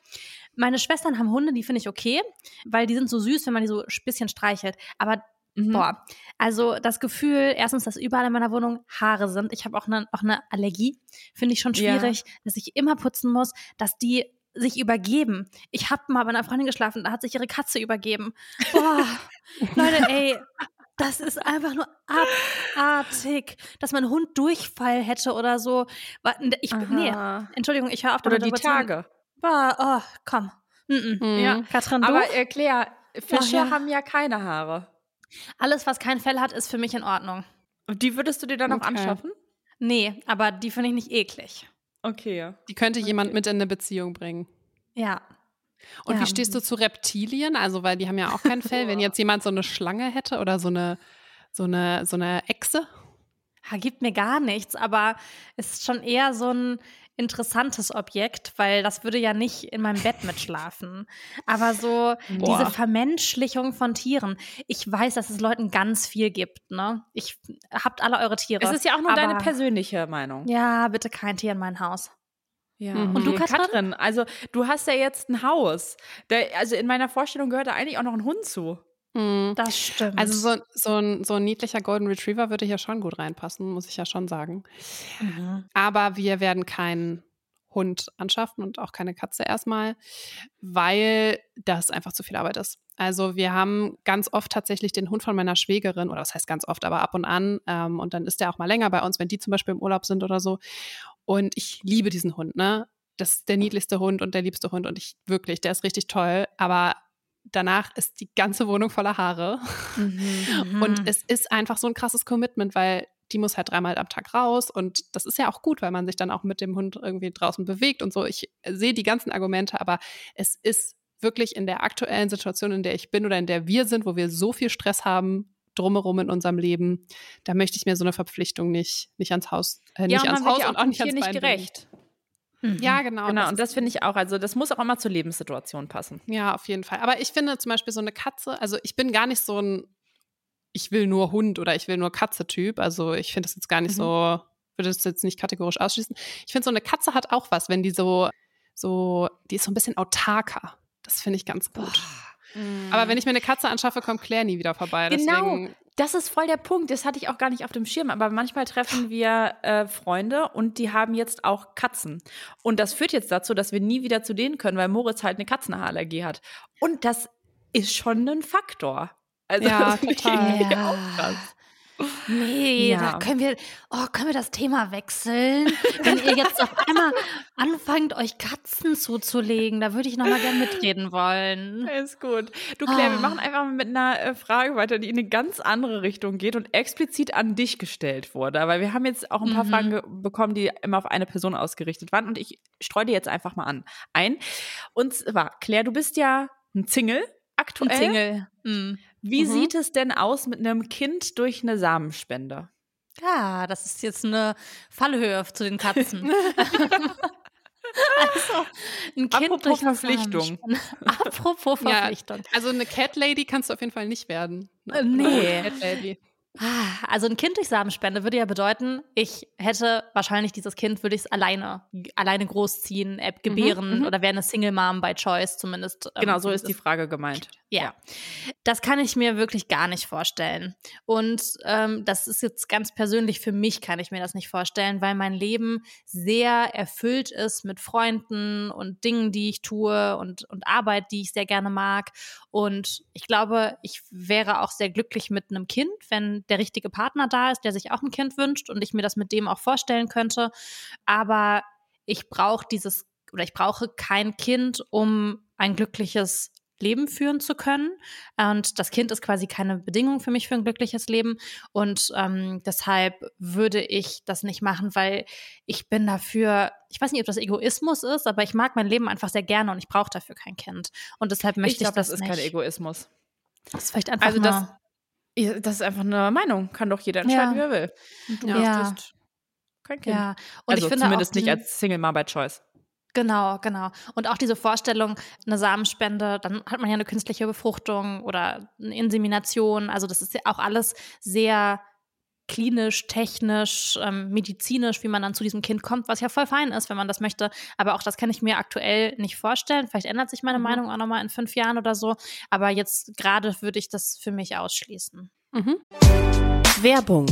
Meine Schwestern haben Hunde, die finde ich okay, weil die sind so süß, wenn man die so ein bisschen streichelt. Aber Mhm. Boah, also das Gefühl, erstens, dass überall in meiner Wohnung Haare sind. Ich habe auch eine auch eine Allergie, finde ich schon schwierig, ja. dass ich immer putzen muss, dass die sich übergeben. Ich habe mal bei einer Freundin geschlafen, da hat sich ihre Katze übergeben. Boah, [laughs] Leute, ey, das ist einfach nur abartig, dass mein Hund Durchfall hätte oder so. Ich, nee, Entschuldigung, ich höre auf damit. Oder die Tage. Boah, oh, komm. Mm -mm. Ja. Katrin, du? Aber erklär, Fische ja. haben ja keine Haare. Alles, was kein Fell hat, ist für mich in Ordnung. Und die würdest du dir dann okay. noch anschaffen? Nee, aber die finde ich nicht eklig. Okay. Die könnte okay. jemand mit in eine Beziehung bringen. Ja. Und ja. wie stehst du zu Reptilien? Also, weil die haben ja auch kein Fell. [laughs] Wenn jetzt jemand so eine Schlange hätte oder so eine, so eine, so eine Echse? Ja, gibt mir gar nichts, aber es ist schon eher so ein interessantes Objekt, weil das würde ja nicht in meinem Bett mitschlafen. Aber so Boah. diese Vermenschlichung von Tieren. Ich weiß, dass es Leuten ganz viel gibt, ne? Ich habt alle eure Tiere. Es ist ja auch nur deine persönliche Meinung. Ja, bitte kein Tier in mein Haus. Ja. Mhm. Und du, Katrin? Katrin? Also, du hast ja jetzt ein Haus. Der, also, in meiner Vorstellung gehört da eigentlich auch noch ein Hund zu. Mhm. Das stimmt. Also so, so, ein, so ein niedlicher Golden Retriever würde hier schon gut reinpassen, muss ich ja schon sagen. Mhm. Aber wir werden keinen Hund anschaffen und auch keine Katze erstmal, weil das einfach zu viel Arbeit ist. Also wir haben ganz oft tatsächlich den Hund von meiner Schwägerin, oder das heißt ganz oft, aber ab und an. Ähm, und dann ist der auch mal länger bei uns, wenn die zum Beispiel im Urlaub sind oder so. Und ich liebe diesen Hund, ne? Das ist der niedlichste Hund und der liebste Hund und ich wirklich, der ist richtig toll. Aber danach ist die ganze Wohnung voller Haare. Mhm, und mhm. es ist einfach so ein krasses Commitment, weil die muss halt dreimal am Tag raus und das ist ja auch gut, weil man sich dann auch mit dem Hund irgendwie draußen bewegt und so. Ich sehe die ganzen Argumente, aber es ist wirklich in der aktuellen Situation, in der ich bin oder in der wir sind, wo wir so viel Stress haben drumherum in unserem Leben, da möchte ich mir so eine Verpflichtung nicht, nicht ans Haus, äh, nicht ja, ans Haus und auch nicht ans nicht gerecht. Bringen. Mhm. Ja, genau. Genau, das und das finde ich auch. Also, das muss auch immer zur Lebenssituation passen. Ja, auf jeden Fall. Aber ich finde zum Beispiel so eine Katze, also ich bin gar nicht so ein, ich will nur Hund oder ich will nur Katze-Typ. Also, ich finde das jetzt gar nicht mhm. so, würde das jetzt nicht kategorisch ausschließen. Ich finde, so eine Katze hat auch was, wenn die so, so, die ist so ein bisschen autarker. Das finde ich ganz gut. Boah. Aber wenn ich mir eine Katze anschaffe, kommt Claire nie wieder vorbei. Genau, Deswegen das ist voll der Punkt. Das hatte ich auch gar nicht auf dem Schirm. Aber manchmal treffen wir äh, Freunde und die haben jetzt auch Katzen. Und das führt jetzt dazu, dass wir nie wieder zu denen können, weil Moritz halt eine Katzenhaarallergie hat. Und das ist schon ein Faktor. Also ja, [laughs] total. Ja. Auch krass. Nee, ja. da können wir, oh, können wir das Thema wechseln? Wenn ihr jetzt auf einmal anfangt, euch Katzen zuzulegen, da würde ich nochmal gerne mitreden wollen. Ist gut. Du, Claire, oh. wir ah. machen einfach mal mit einer äh, Frage weiter, die in eine ganz andere Richtung geht und explizit an dich gestellt wurde. Weil wir haben jetzt auch ein paar mhm. Fragen bekommen, die immer auf eine Person ausgerichtet waren. Und ich streue die jetzt einfach mal an. Ein. Und zwar, Claire, du bist ja ein Single aktuell. Ein Single. Mhm. Wie mhm. sieht es denn aus mit einem Kind durch eine Samenspende? Ja, das ist jetzt eine Fallhöhe zu den Katzen. [laughs] Also, ein Kind Apropos Verpflichtung. Apropos Verpflichtung. Ja, also eine Cat Lady kannst du auf jeden Fall nicht werden. Äh, nee. Also ein Kind durch Samenspende würde ja bedeuten, ich hätte wahrscheinlich dieses Kind, würde ich es alleine, alleine großziehen, äh, gebären mhm, oder wäre eine Single Mom by Choice zumindest. Ähm, genau, so ist die Frage gemeint. Ja. ja. Das kann ich mir wirklich gar nicht vorstellen. Und ähm, das ist jetzt ganz persönlich für mich, kann ich mir das nicht vorstellen, weil mein Leben sehr erfüllt ist mit Freunden und Dingen, die ich tue und, und Arbeit, die ich sehr gerne mag. Und ich glaube, ich wäre auch sehr glücklich mit einem Kind, wenn der richtige Partner da ist, der sich auch ein Kind wünscht und ich mir das mit dem auch vorstellen könnte. Aber ich brauche dieses oder ich brauche kein Kind, um ein glückliches Leben führen zu können. Und das Kind ist quasi keine Bedingung für mich für ein glückliches Leben. Und ähm, deshalb würde ich das nicht machen, weil ich bin dafür, ich weiß nicht, ob das Egoismus ist, aber ich mag mein Leben einfach sehr gerne und ich brauche dafür kein Kind. Und deshalb möchte ich, glaub, ich das, das ist nicht. kein Egoismus. Das ist vielleicht einfach also das, das ist einfach eine Meinung. Kann doch jeder entscheiden, ja. wie er will. Und du ja. kein Kind. Ja. Und also ich finde zumindest nicht als Single Mom by Choice. Genau, genau. Und auch diese Vorstellung, eine Samenspende, dann hat man ja eine künstliche Befruchtung oder eine Insemination. Also das ist ja auch alles sehr klinisch, technisch, ähm, medizinisch, wie man dann zu diesem Kind kommt, was ja voll fein ist, wenn man das möchte. Aber auch das kann ich mir aktuell nicht vorstellen. Vielleicht ändert sich meine mhm. Meinung auch nochmal in fünf Jahren oder so. Aber jetzt gerade würde ich das für mich ausschließen. Mhm. Werbung.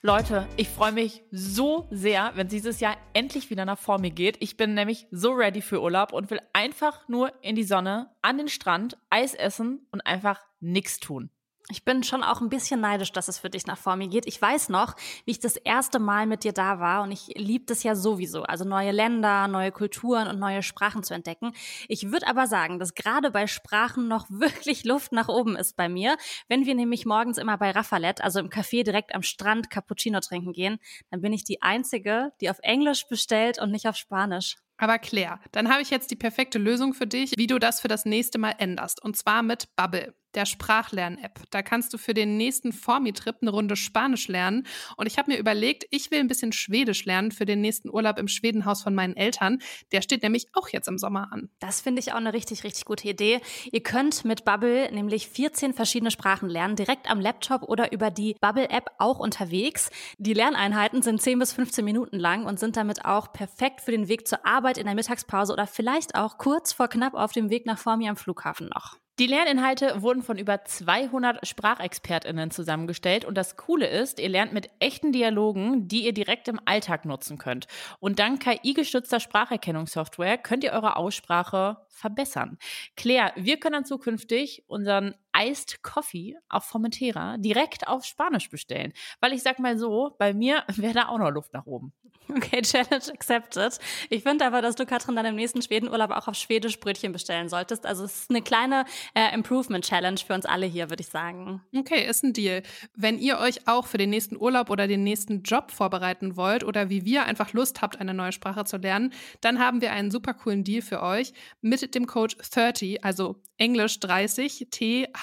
Leute, ich freue mich so sehr, wenn dieses Jahr endlich wieder nach vor mir geht. Ich bin nämlich so ready für Urlaub und will einfach nur in die Sonne, an den Strand, Eis essen und einfach nichts tun. Ich bin schon auch ein bisschen neidisch, dass es für dich nach vor mir geht. Ich weiß noch, wie ich das erste Mal mit dir da war und ich liebe das ja sowieso. Also neue Länder, neue Kulturen und neue Sprachen zu entdecken. Ich würde aber sagen, dass gerade bei Sprachen noch [laughs] wirklich Luft nach oben ist bei mir. Wenn wir nämlich morgens immer bei Raffalet, also im Café direkt am Strand Cappuccino trinken gehen, dann bin ich die Einzige, die auf Englisch bestellt und nicht auf Spanisch. Aber Claire, dann habe ich jetzt die perfekte Lösung für dich, wie du das für das nächste Mal änderst. Und zwar mit Bubble, der Sprachlern-App. Da kannst du für den nächsten Formi-Trip eine Runde Spanisch lernen. Und ich habe mir überlegt, ich will ein bisschen Schwedisch lernen für den nächsten Urlaub im Schwedenhaus von meinen Eltern. Der steht nämlich auch jetzt im Sommer an. Das finde ich auch eine richtig, richtig gute Idee. Ihr könnt mit Bubble nämlich 14 verschiedene Sprachen lernen, direkt am Laptop oder über die Bubble-App auch unterwegs. Die Lerneinheiten sind 10 bis 15 Minuten lang und sind damit auch perfekt für den Weg zur Arbeit in der Mittagspause oder vielleicht auch kurz vor knapp auf dem Weg nach vor mir am Flughafen noch. Die Lerninhalte wurden von über 200 Sprachexpertinnen zusammengestellt und das Coole ist, ihr lernt mit echten Dialogen, die ihr direkt im Alltag nutzen könnt. Und dank KI-gestützter Spracherkennungssoftware könnt ihr eure Aussprache verbessern. Claire, wir können dann zukünftig unseren Iced Coffee auf Formentera direkt auf Spanisch bestellen. Weil ich sag mal so, bei mir [laughs] wäre da auch noch Luft nach oben. Okay, [laughs] Challenge accepted. Ich finde aber, dass du, Katrin, dann im nächsten Schwedenurlaub auch auf Schwedisch Brötchen bestellen solltest. Also es ist eine kleine äh, Improvement-Challenge für uns alle hier, würde ich sagen. Okay, ist ein Deal. Wenn ihr euch auch für den nächsten Urlaub oder den nächsten Job vorbereiten wollt oder wie wir einfach Lust habt, eine neue Sprache zu lernen, dann haben wir einen super coolen Deal für euch mit dem Code 30, also Englisch 30, T-H-I-R-T-Y,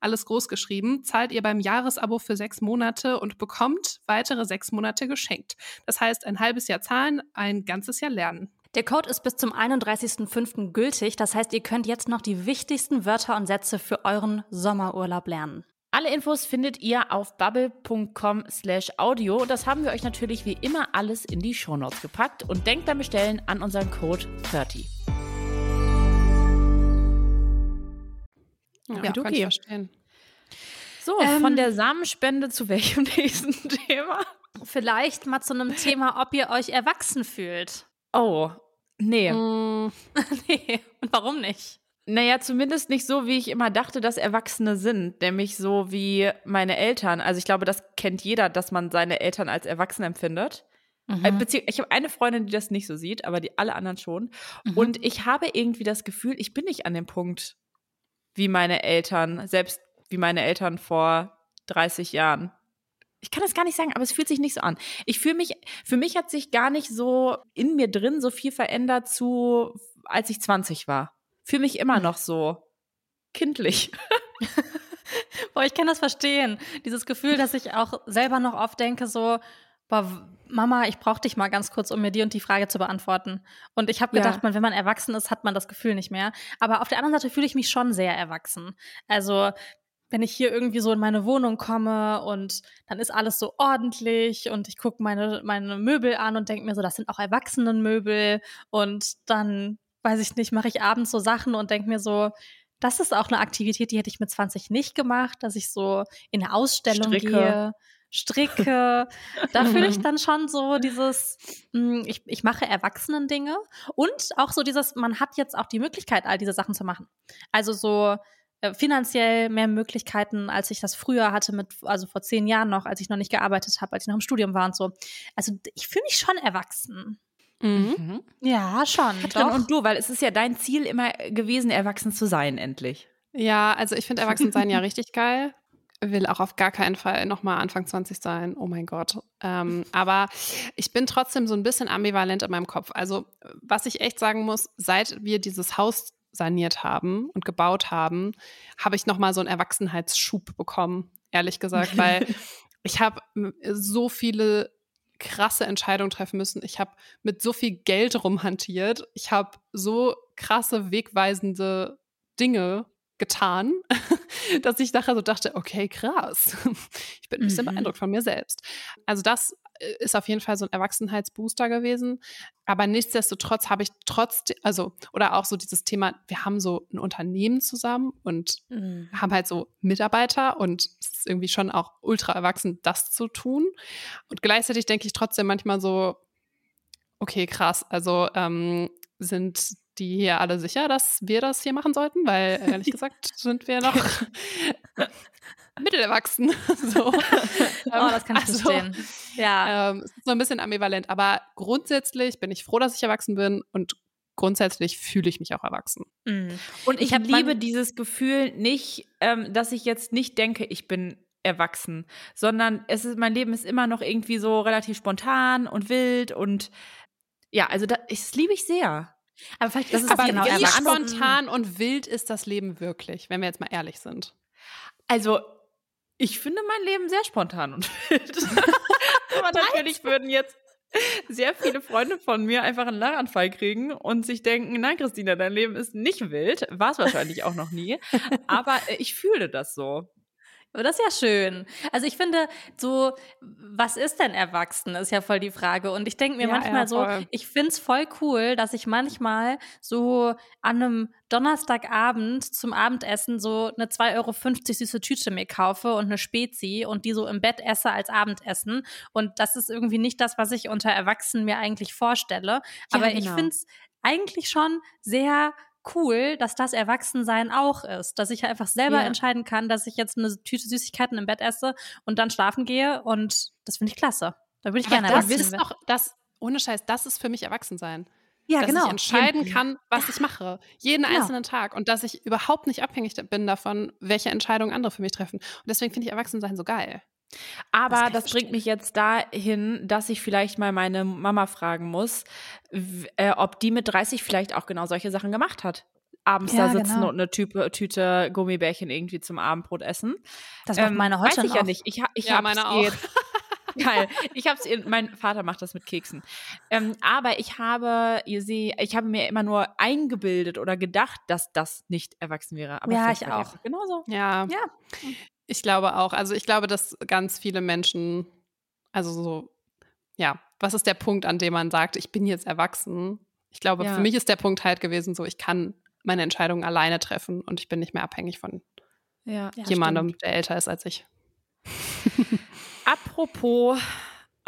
alles groß geschrieben, zahlt ihr beim Jahresabo für sechs Monate und bekommt weitere sechs Monate geschenkt. Das heißt, ein halbes Jahr zahlen, ein ganzes Jahr lernen. Der Code ist bis zum 31.05. gültig. Das heißt, ihr könnt jetzt noch die wichtigsten Wörter und Sätze für euren Sommerurlaub lernen. Alle Infos findet ihr auf bubble.com slash audio. Das haben wir euch natürlich wie immer alles in die Shownotes gepackt und denkt beim Bestellen an unseren Code 30. Ja, ja kann ich verstehen. So, ähm, von der Samenspende zu welchem [laughs] nächsten Thema? Vielleicht mal zu einem Thema, ob ihr euch erwachsen fühlt. Oh, nee. Mm, [laughs] nee. Und warum nicht? Naja, zumindest nicht so, wie ich immer dachte, dass Erwachsene sind, nämlich so wie meine Eltern. Also ich glaube, das kennt jeder, dass man seine Eltern als Erwachsen empfindet. Mhm. Äh, ich habe eine Freundin, die das nicht so sieht, aber die alle anderen schon. Mhm. Und ich habe irgendwie das Gefühl, ich bin nicht an dem Punkt wie meine Eltern, selbst wie meine Eltern vor 30 Jahren ich kann das gar nicht sagen, aber es fühlt sich nicht so an. Ich fühle mich, für mich hat sich gar nicht so in mir drin so viel verändert zu, als ich 20 war. Fühle mich immer noch so kindlich. [laughs] boah, ich kann das verstehen. Dieses Gefühl, dass ich auch selber noch oft denke, so, boah, Mama, ich brauche dich mal ganz kurz, um mir die und die Frage zu beantworten. Und ich habe gedacht, ja. wenn man erwachsen ist, hat man das Gefühl nicht mehr. Aber auf der anderen Seite fühle ich mich schon sehr erwachsen. Also wenn ich hier irgendwie so in meine Wohnung komme und dann ist alles so ordentlich und ich gucke meine, meine Möbel an und denke mir so, das sind auch Erwachsenenmöbel und dann, weiß ich nicht, mache ich abends so Sachen und denke mir so, das ist auch eine Aktivität, die hätte ich mit 20 nicht gemacht, dass ich so in eine Ausstellung Stricke. gehe, stricke. da fühle ich dann schon so dieses, hm, ich, ich mache Erwachsenen-Dinge und auch so dieses, man hat jetzt auch die Möglichkeit, all diese Sachen zu machen. Also so, äh, finanziell mehr Möglichkeiten, als ich das früher hatte, mit, also vor zehn Jahren noch, als ich noch nicht gearbeitet habe, als ich noch im Studium war und so. Also ich fühle mich schon erwachsen. Mhm. mhm. Ja, schon. Doch. Und du, weil es ist ja dein Ziel immer gewesen, erwachsen zu sein, endlich. Ja, also ich finde Erwachsensein ja [laughs] richtig geil. Will auch auf gar keinen Fall nochmal Anfang 20 sein. Oh mein Gott. Ähm, aber ich bin trotzdem so ein bisschen ambivalent in meinem Kopf. Also, was ich echt sagen muss, seit wir dieses Haus saniert haben und gebaut haben, habe ich noch mal so einen Erwachsenheitsschub bekommen, ehrlich gesagt, weil [laughs] ich habe so viele krasse Entscheidungen treffen müssen. Ich habe mit so viel Geld rumhantiert. Ich habe so krasse wegweisende Dinge getan, [laughs] dass ich nachher so dachte, okay, krass. [laughs] Ich bin ein bisschen mhm. beeindruckt von mir selbst. Also das äh, ist auf jeden Fall so ein Erwachsenheitsbooster gewesen. Aber nichtsdestotrotz habe ich trotzdem, also, oder auch so dieses Thema, wir haben so ein Unternehmen zusammen und mhm. haben halt so Mitarbeiter und es ist irgendwie schon auch ultra erwachsen, das zu tun. Und gleichzeitig denke ich trotzdem manchmal so, okay, krass, also ähm, sind die hier alle sicher, dass wir das hier machen sollten? Weil ehrlich [laughs] gesagt sind wir noch [laughs] mittelerwachsen. [laughs] so. oh, das kann ich also, verstehen. Ja. Ähm, es ist so ein bisschen ambivalent, aber grundsätzlich bin ich froh, dass ich erwachsen bin und grundsätzlich fühle ich mich auch erwachsen. Mhm. Und ich, ich liebe dieses Gefühl nicht, ähm, dass ich jetzt nicht denke, ich bin erwachsen, sondern es ist, mein Leben ist immer noch irgendwie so relativ spontan und wild und ja, also das, das liebe ich sehr. Aber vielleicht das ist aber genau wie spontan und wild ist das Leben wirklich, wenn wir jetzt mal ehrlich sind. Also ich finde mein Leben sehr spontan und [laughs] wild. [laughs] Aber natürlich würden jetzt sehr viele Freunde von mir einfach einen Lachanfall kriegen und sich denken, nein, Christina, dein Leben ist nicht wild. War es wahrscheinlich auch noch nie. [laughs] Aber äh, ich fühle das so. Aber das ist ja schön. Also ich finde, so, was ist denn Erwachsen, ist ja voll die Frage. Und ich denke mir ja, manchmal ja, so, ich finde es voll cool, dass ich manchmal so an einem Donnerstagabend zum Abendessen so eine 2,50 Euro süße Tüte mir kaufe und eine Spezi und die so im Bett esse als Abendessen. Und das ist irgendwie nicht das, was ich unter Erwachsenen mir eigentlich vorstelle. Aber ja, genau. ich finde es eigentlich schon sehr cool, dass das Erwachsensein auch ist. Dass ich einfach selber ja. entscheiden kann, dass ich jetzt eine Tüte Süßigkeiten im Bett esse und dann schlafen gehe. Und das finde ich klasse. Da würde ich gerne erwachsen das ist auch, das, ohne Scheiß, das ist für mich Erwachsensein. Ja, dass genau. ich entscheiden kann, was ich mache. Jeden genau. einzelnen Tag. Und dass ich überhaupt nicht abhängig bin davon, welche Entscheidungen andere für mich treffen. Und deswegen finde ich Erwachsensein so geil. Aber das, das bringt mich jetzt dahin, dass ich vielleicht mal meine Mama fragen muss, äh, ob die mit 30 vielleicht auch genau solche Sachen gemacht hat. Abends ja, da sitzen genau. und eine Tüte, Tüte Gummibärchen irgendwie zum Abendbrot essen. Das macht ähm, meine heute Weiß ich auch. ja nicht. Ich, ich ja, meine auch. [laughs] Geil. Ich habe es, mein Vater macht das mit Keksen. Ähm, aber ich habe, ihr seht, ich habe mir immer nur eingebildet oder gedacht, dass das nicht erwachsen wäre. Aber ja, ich auch. Genauso. Ja. ja. Ich glaube auch. Also ich glaube, dass ganz viele Menschen, also so, ja, was ist der Punkt, an dem man sagt, ich bin jetzt erwachsen? Ich glaube, ja. für mich ist der Punkt halt gewesen, so ich kann meine Entscheidungen alleine treffen und ich bin nicht mehr abhängig von ja, jemandem, stimmt. der älter ist als ich. [laughs] Apropos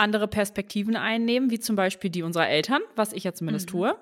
andere Perspektiven einnehmen, wie zum Beispiel die unserer Eltern, was ich ja zumindest mhm. tue.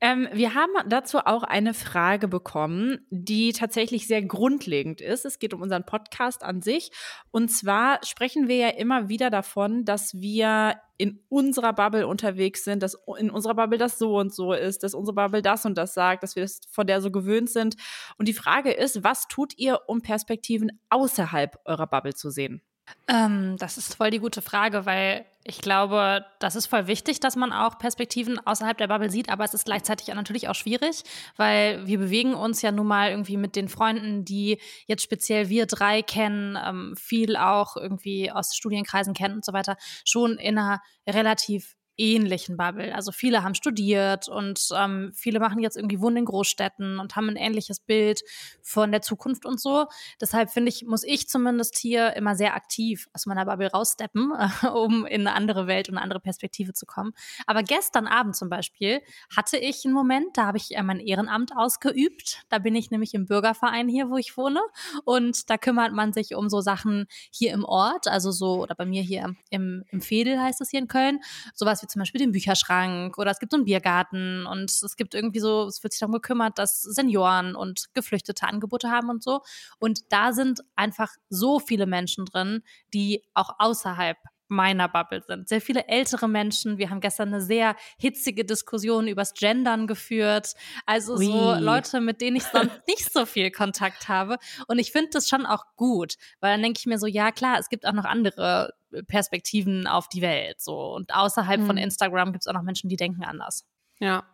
Ähm, wir haben dazu auch eine Frage bekommen, die tatsächlich sehr grundlegend ist. Es geht um unseren Podcast an sich. Und zwar sprechen wir ja immer wieder davon, dass wir in unserer Bubble unterwegs sind, dass in unserer Bubble das so und so ist, dass unsere Bubble das und das sagt, dass wir das von der so gewöhnt sind. Und die Frage ist, was tut ihr, um Perspektiven außerhalb eurer Bubble zu sehen? Ähm, das ist voll die gute Frage, weil ich glaube, das ist voll wichtig, dass man auch Perspektiven außerhalb der Bubble sieht, aber es ist gleichzeitig natürlich auch schwierig, weil wir bewegen uns ja nun mal irgendwie mit den Freunden, die jetzt speziell wir drei kennen, ähm, viel auch irgendwie aus Studienkreisen kennen und so weiter, schon in einer relativ ähnlichen Bubble. Also viele haben studiert und ähm, viele machen jetzt irgendwie Wohnen in Großstädten und haben ein ähnliches Bild von der Zukunft und so. Deshalb finde ich, muss ich zumindest hier immer sehr aktiv aus meiner Bubble raussteppen, äh, [laughs] um in eine andere Welt und eine andere Perspektive zu kommen. Aber gestern Abend zum Beispiel hatte ich einen Moment, da habe ich äh, mein Ehrenamt ausgeübt. Da bin ich nämlich im Bürgerverein hier, wo ich wohne. Und da kümmert man sich um so Sachen hier im Ort, also so, oder bei mir hier im, im Fedel heißt es hier in Köln, sowas wie zum Beispiel den Bücherschrank oder es gibt so einen Biergarten und es gibt irgendwie so, es wird sich darum gekümmert, dass Senioren und Geflüchtete Angebote haben und so. Und da sind einfach so viele Menschen drin, die auch außerhalb meiner Bubble sind. Sehr viele ältere Menschen. Wir haben gestern eine sehr hitzige Diskussion übers Gendern geführt. Also Ui. so Leute, mit denen ich sonst [laughs] nicht so viel Kontakt habe. Und ich finde das schon auch gut, weil dann denke ich mir so, ja klar, es gibt auch noch andere Perspektiven auf die Welt. So. Und außerhalb mhm. von Instagram gibt es auch noch Menschen, die denken anders. Ja.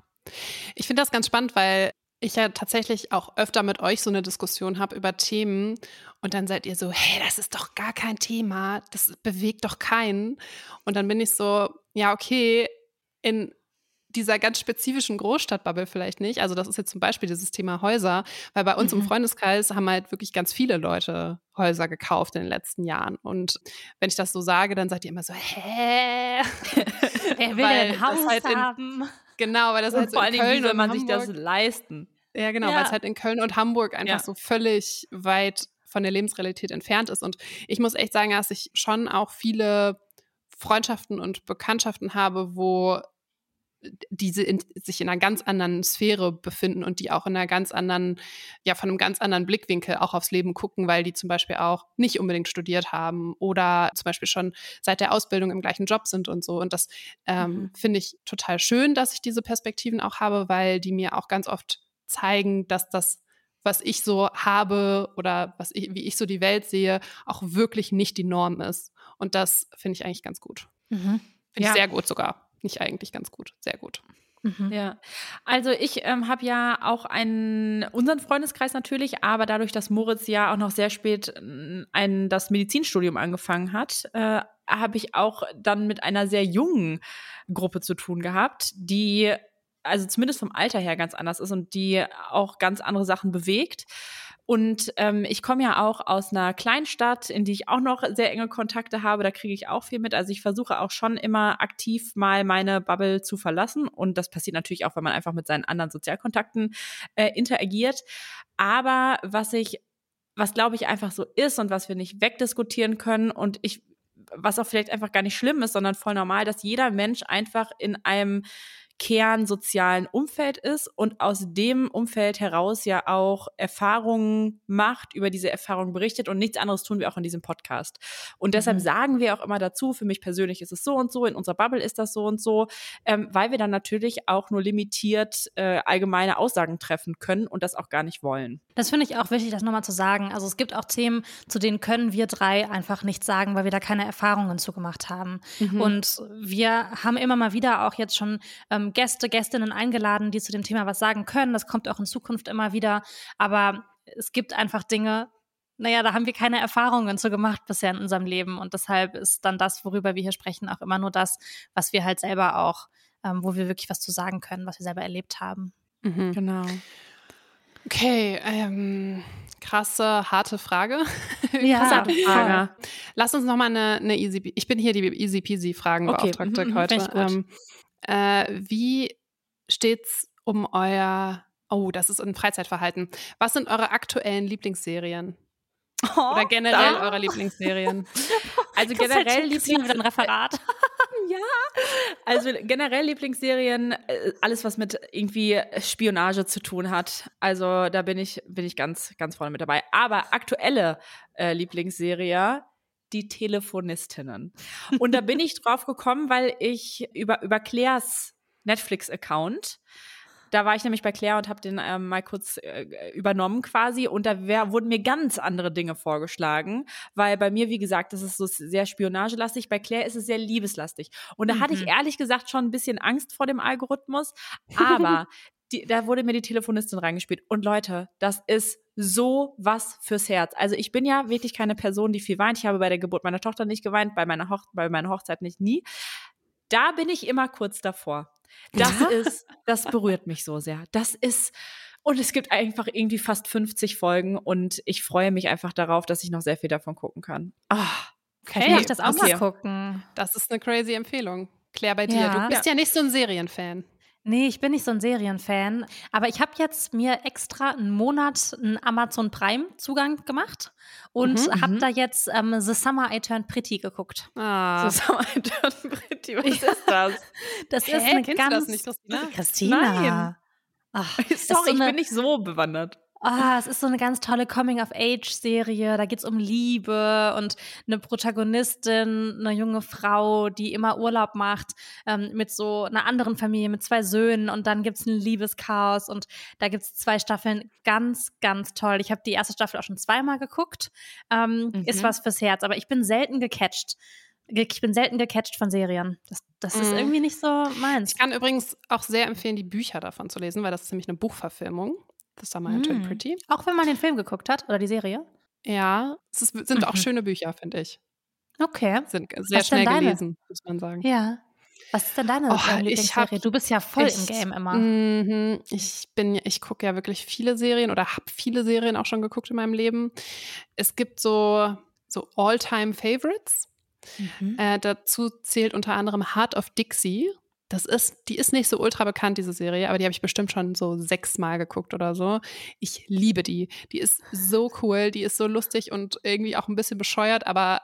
Ich finde das ganz spannend, weil ich ja tatsächlich auch öfter mit euch so eine Diskussion habe über Themen und dann seid ihr so, hey, das ist doch gar kein Thema, das bewegt doch keinen. Und dann bin ich so, ja, okay, in dieser ganz spezifischen Großstadtbubble vielleicht nicht. Also das ist jetzt zum Beispiel dieses Thema Häuser, weil bei uns mhm. im Freundeskreis haben halt wirklich ganz viele Leute Häuser gekauft in den letzten Jahren. Und wenn ich das so sage, dann seid ihr immer so, hä? [laughs] Wer will denn ein Haus halt haben? In, genau, weil das und halt so vor Köln, wie soll man sich das leisten? Ja, genau, ja. weil es halt in Köln und Hamburg einfach ja. so völlig weit von der Lebensrealität entfernt ist. Und ich muss echt sagen, dass ich schon auch viele Freundschaften und Bekanntschaften habe, wo diese in, sich in einer ganz anderen Sphäre befinden und die auch in einer ganz anderen, ja, von einem ganz anderen Blickwinkel auch aufs Leben gucken, weil die zum Beispiel auch nicht unbedingt studiert haben oder zum Beispiel schon seit der Ausbildung im gleichen Job sind und so. Und das ähm, mhm. finde ich total schön, dass ich diese Perspektiven auch habe, weil die mir auch ganz oft zeigen, dass das was ich so habe oder was ich, wie ich so die Welt sehe, auch wirklich nicht die Norm ist. Und das finde ich eigentlich ganz gut. Mhm. Finde ich ja. sehr gut sogar. Nicht eigentlich ganz gut, sehr gut. Mhm. Ja, also ich ähm, habe ja auch einen, unseren Freundeskreis natürlich, aber dadurch, dass Moritz ja auch noch sehr spät ein, das Medizinstudium angefangen hat, äh, habe ich auch dann mit einer sehr jungen Gruppe zu tun gehabt, die also zumindest vom Alter her ganz anders ist und die auch ganz andere Sachen bewegt. Und ähm, ich komme ja auch aus einer Kleinstadt, in die ich auch noch sehr enge Kontakte habe. Da kriege ich auch viel mit. Also ich versuche auch schon immer aktiv mal meine Bubble zu verlassen. Und das passiert natürlich auch, wenn man einfach mit seinen anderen Sozialkontakten äh, interagiert. Aber was ich, was glaube ich einfach so ist und was wir nicht wegdiskutieren können und ich, was auch vielleicht einfach gar nicht schlimm ist, sondern voll normal, dass jeder Mensch einfach in einem kernsozialen Umfeld ist und aus dem Umfeld heraus ja auch Erfahrungen macht, über diese Erfahrungen berichtet und nichts anderes tun wir auch in diesem Podcast. Und deshalb mhm. sagen wir auch immer dazu, für mich persönlich ist es so und so, in unserer Bubble ist das so und so, ähm, weil wir dann natürlich auch nur limitiert äh, allgemeine Aussagen treffen können und das auch gar nicht wollen. Das finde ich auch wichtig, das nochmal zu sagen. Also es gibt auch Themen, zu denen können wir drei einfach nichts sagen, weil wir da keine Erfahrungen zugemacht haben. Mhm. Und wir haben immer mal wieder auch jetzt schon ähm, ähm, Gäste, Gästinnen eingeladen, die zu dem Thema was sagen können. Das kommt auch in Zukunft immer wieder. Aber es gibt einfach Dinge, naja, da haben wir keine Erfahrungen zu gemacht bisher in unserem Leben. Und deshalb ist dann das, worüber wir hier sprechen, auch immer nur das, was wir halt selber auch, ähm, wo wir wirklich was zu sagen können, was wir selber erlebt haben. Mhm. Genau. Okay, ähm, krasse, harte Frage. [laughs] Ja, harte Frage. Lass uns nochmal eine, eine easy, ich bin hier die easy peasy Fragenbeauftragte okay. Mhm, heute. Ähm, äh, wie steht's um euer, oh, das ist ein Freizeitverhalten. Was sind eure aktuellen Lieblingsserien? Oh, Oder generell da. eure Lieblingsserien? [laughs] Also generell Lieblings ein Referat. [laughs] ja. Also generell Lieblingsserien, äh, alles was mit irgendwie Spionage zu tun hat. Also da bin ich bin ich ganz ganz vorne mit dabei. Aber aktuelle äh, Lieblingsserie die Telefonistinnen. Und da bin ich [laughs] drauf gekommen, weil ich über, über Claires Netflix-Account, da war ich nämlich bei Claire und habe den ähm, mal kurz äh, übernommen quasi und da wär, wurden mir ganz andere Dinge vorgeschlagen, weil bei mir, wie gesagt, das ist so sehr spionagelastig, bei Claire ist es sehr liebeslastig. Und da mhm. hatte ich mhm. ehrlich gesagt schon ein bisschen Angst vor dem Algorithmus, aber [laughs] die, da wurde mir die Telefonistin reingespielt. Und Leute, das ist so was fürs Herz. Also ich bin ja wirklich keine Person, die viel weint. Ich habe bei der Geburt meiner Tochter nicht geweint, bei meiner, Hoch bei meiner Hochzeit nicht nie. da bin ich immer kurz davor. Das ja? ist, das berührt mich so sehr. Das ist, und es gibt einfach irgendwie fast 50 Folgen und ich freue mich einfach darauf, dass ich noch sehr viel davon gucken kann. Ah, okay, kann ich das auch okay. mal gucken. Das ist eine crazy Empfehlung. Claire, bei dir. Ja. Du bist ja nicht so ein Serienfan. Nee, ich bin nicht so ein Serienfan. Aber ich habe jetzt mir extra einen Monat einen Amazon Prime-Zugang gemacht und mhm, habe mhm. da jetzt ähm, The Summer I Turned Pretty geguckt. Ah. The Summer I Turned Pretty, was ist das? das Hä? ist eine Kennst ganz. Du das nicht, Christina? Christina. Nein. Ach, Sorry, so eine, ich bin nicht so bewandert. Ah, es ist so eine ganz tolle Coming-of-Age-Serie. Da geht es um Liebe und eine Protagonistin, eine junge Frau, die immer Urlaub macht ähm, mit so einer anderen Familie, mit zwei Söhnen. Und dann gibt es ein Liebeschaos und da gibt es zwei Staffeln. Ganz, ganz toll. Ich habe die erste Staffel auch schon zweimal geguckt. Ähm, mhm. Ist was fürs Herz. Aber ich bin selten gecatcht. Ich bin selten gecatcht von Serien. Das, das ist mhm. irgendwie nicht so meins. Ich kann übrigens auch sehr empfehlen, die Bücher davon zu lesen, weil das ist nämlich eine Buchverfilmung. The Summer I Turned Pretty. Auch wenn man den Film geguckt hat oder die Serie? Ja, es ist, sind mhm. auch schöne Bücher, finde ich. Okay. Sind sehr Was schnell gelesen, muss man sagen. Ja. Was ist denn deine oh, Lieblingsserie? du bist ja voll ich, im Game immer. Mm, ich bin, ich gucke ja wirklich viele Serien oder habe viele Serien auch schon geguckt in meinem Leben. Es gibt so, so All-Time-Favorites. Mhm. Äh, dazu zählt unter anderem Heart of Dixie. Das ist, die ist nicht so ultra bekannt, diese Serie, aber die habe ich bestimmt schon so sechsmal geguckt oder so. Ich liebe die. Die ist so cool, die ist so lustig und irgendwie auch ein bisschen bescheuert, aber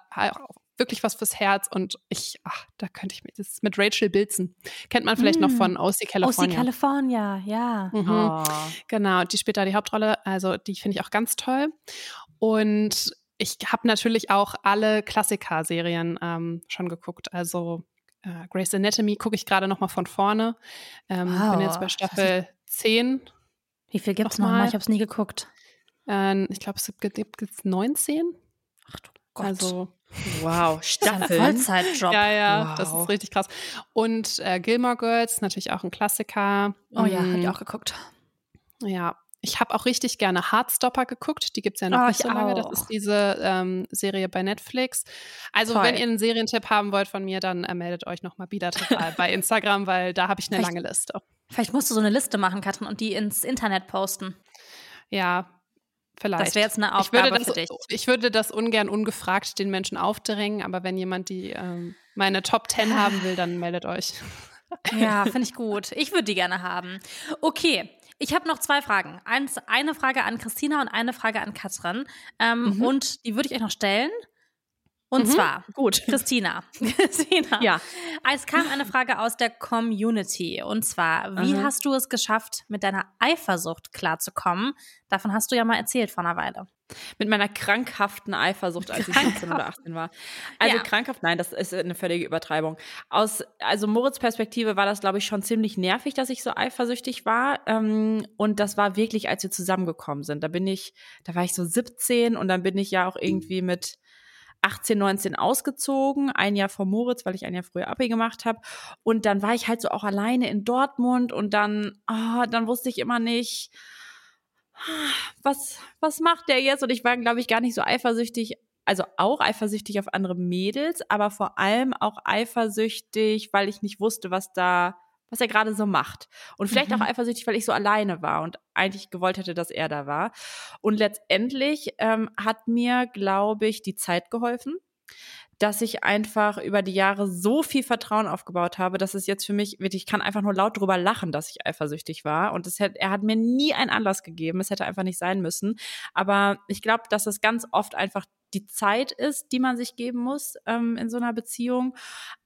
wirklich was fürs Herz und ich, ach, da könnte ich mit, das ist mit Rachel Bilson. Kennt man vielleicht mm. noch von OC California. OC California, ja. Mhm. Oh. Genau, die spielt da die Hauptrolle, also die finde ich auch ganz toll. Und ich habe natürlich auch alle Klassiker-Serien ähm, schon geguckt, also äh, Grey's Anatomy gucke ich gerade noch mal von vorne. Ähm, wow. Bin jetzt bei Staffel 10. Wie viel gibt es noch mal? Ich habe es nie geguckt. Äh, ich glaube, es gibt, gibt 19. Ach du Gott. Also, wow, [laughs] Staffel. Vollzeitjob. Ja, ja, wow. das ist richtig krass. Und äh, Gilmore Girls, natürlich auch ein Klassiker. Oh ja, mhm. habe ich auch geguckt. Ja, ich habe auch richtig gerne Heartstopper geguckt. Die gibt es ja noch oh, nicht so lange. Das ist diese ähm, Serie bei Netflix. Also, Toll. wenn ihr einen Serientipp haben wollt von mir, dann äh, meldet euch nochmal wieder [laughs] bei Instagram, weil da habe ich eine vielleicht, lange Liste. Vielleicht musst du so eine Liste machen, Katrin, und die ins Internet posten. Ja, vielleicht. Das wäre jetzt eine Aufgabe das, für dich. Ich würde das ungern ungefragt den Menschen aufdrängen, aber wenn jemand die ähm, meine Top 10 haben will, dann meldet euch. Ja, [laughs] finde ich gut. Ich würde die gerne haben. Okay, ich habe noch zwei Fragen. Eins, eine Frage an Christina und eine Frage an Katrin. Ähm, mhm. Und die würde ich euch noch stellen. Und mhm. zwar, gut, [laughs] Christina. [laughs] Christina. Ja. Es kam eine Frage aus der Community. Und zwar, wie mhm. hast du es geschafft, mit deiner Eifersucht klarzukommen? Davon hast du ja mal erzählt vor einer Weile. Mit meiner krankhaften Eifersucht, als ich 17 oder 18 war. Also ja. krankhaft, nein, das ist eine völlige Übertreibung. Aus, also Moritz Perspektive war das, glaube ich, schon ziemlich nervig, dass ich so eifersüchtig war. Ähm, und das war wirklich, als wir zusammengekommen sind. Da bin ich, da war ich so 17 und dann bin ich ja auch irgendwie mit 18, 19 ausgezogen, ein Jahr vor Moritz, weil ich ein Jahr früher Abi gemacht habe. Und dann war ich halt so auch alleine in Dortmund und dann, oh, dann wusste ich immer nicht, was, was macht der jetzt? Und ich war, glaube ich, gar nicht so eifersüchtig, also auch eifersüchtig auf andere Mädels, aber vor allem auch eifersüchtig, weil ich nicht wusste, was da, was er gerade so macht. Und vielleicht mhm. auch eifersüchtig, weil ich so alleine war und eigentlich gewollt hätte, dass er da war. Und letztendlich ähm, hat mir, glaube ich, die Zeit geholfen dass ich einfach über die Jahre so viel Vertrauen aufgebaut habe, dass es jetzt für mich wirklich, ich kann einfach nur laut drüber lachen, dass ich eifersüchtig war. Und es hat, er hat mir nie einen Anlass gegeben. Es hätte einfach nicht sein müssen. Aber ich glaube, dass es ganz oft einfach die Zeit ist, die man sich geben muss ähm, in so einer Beziehung,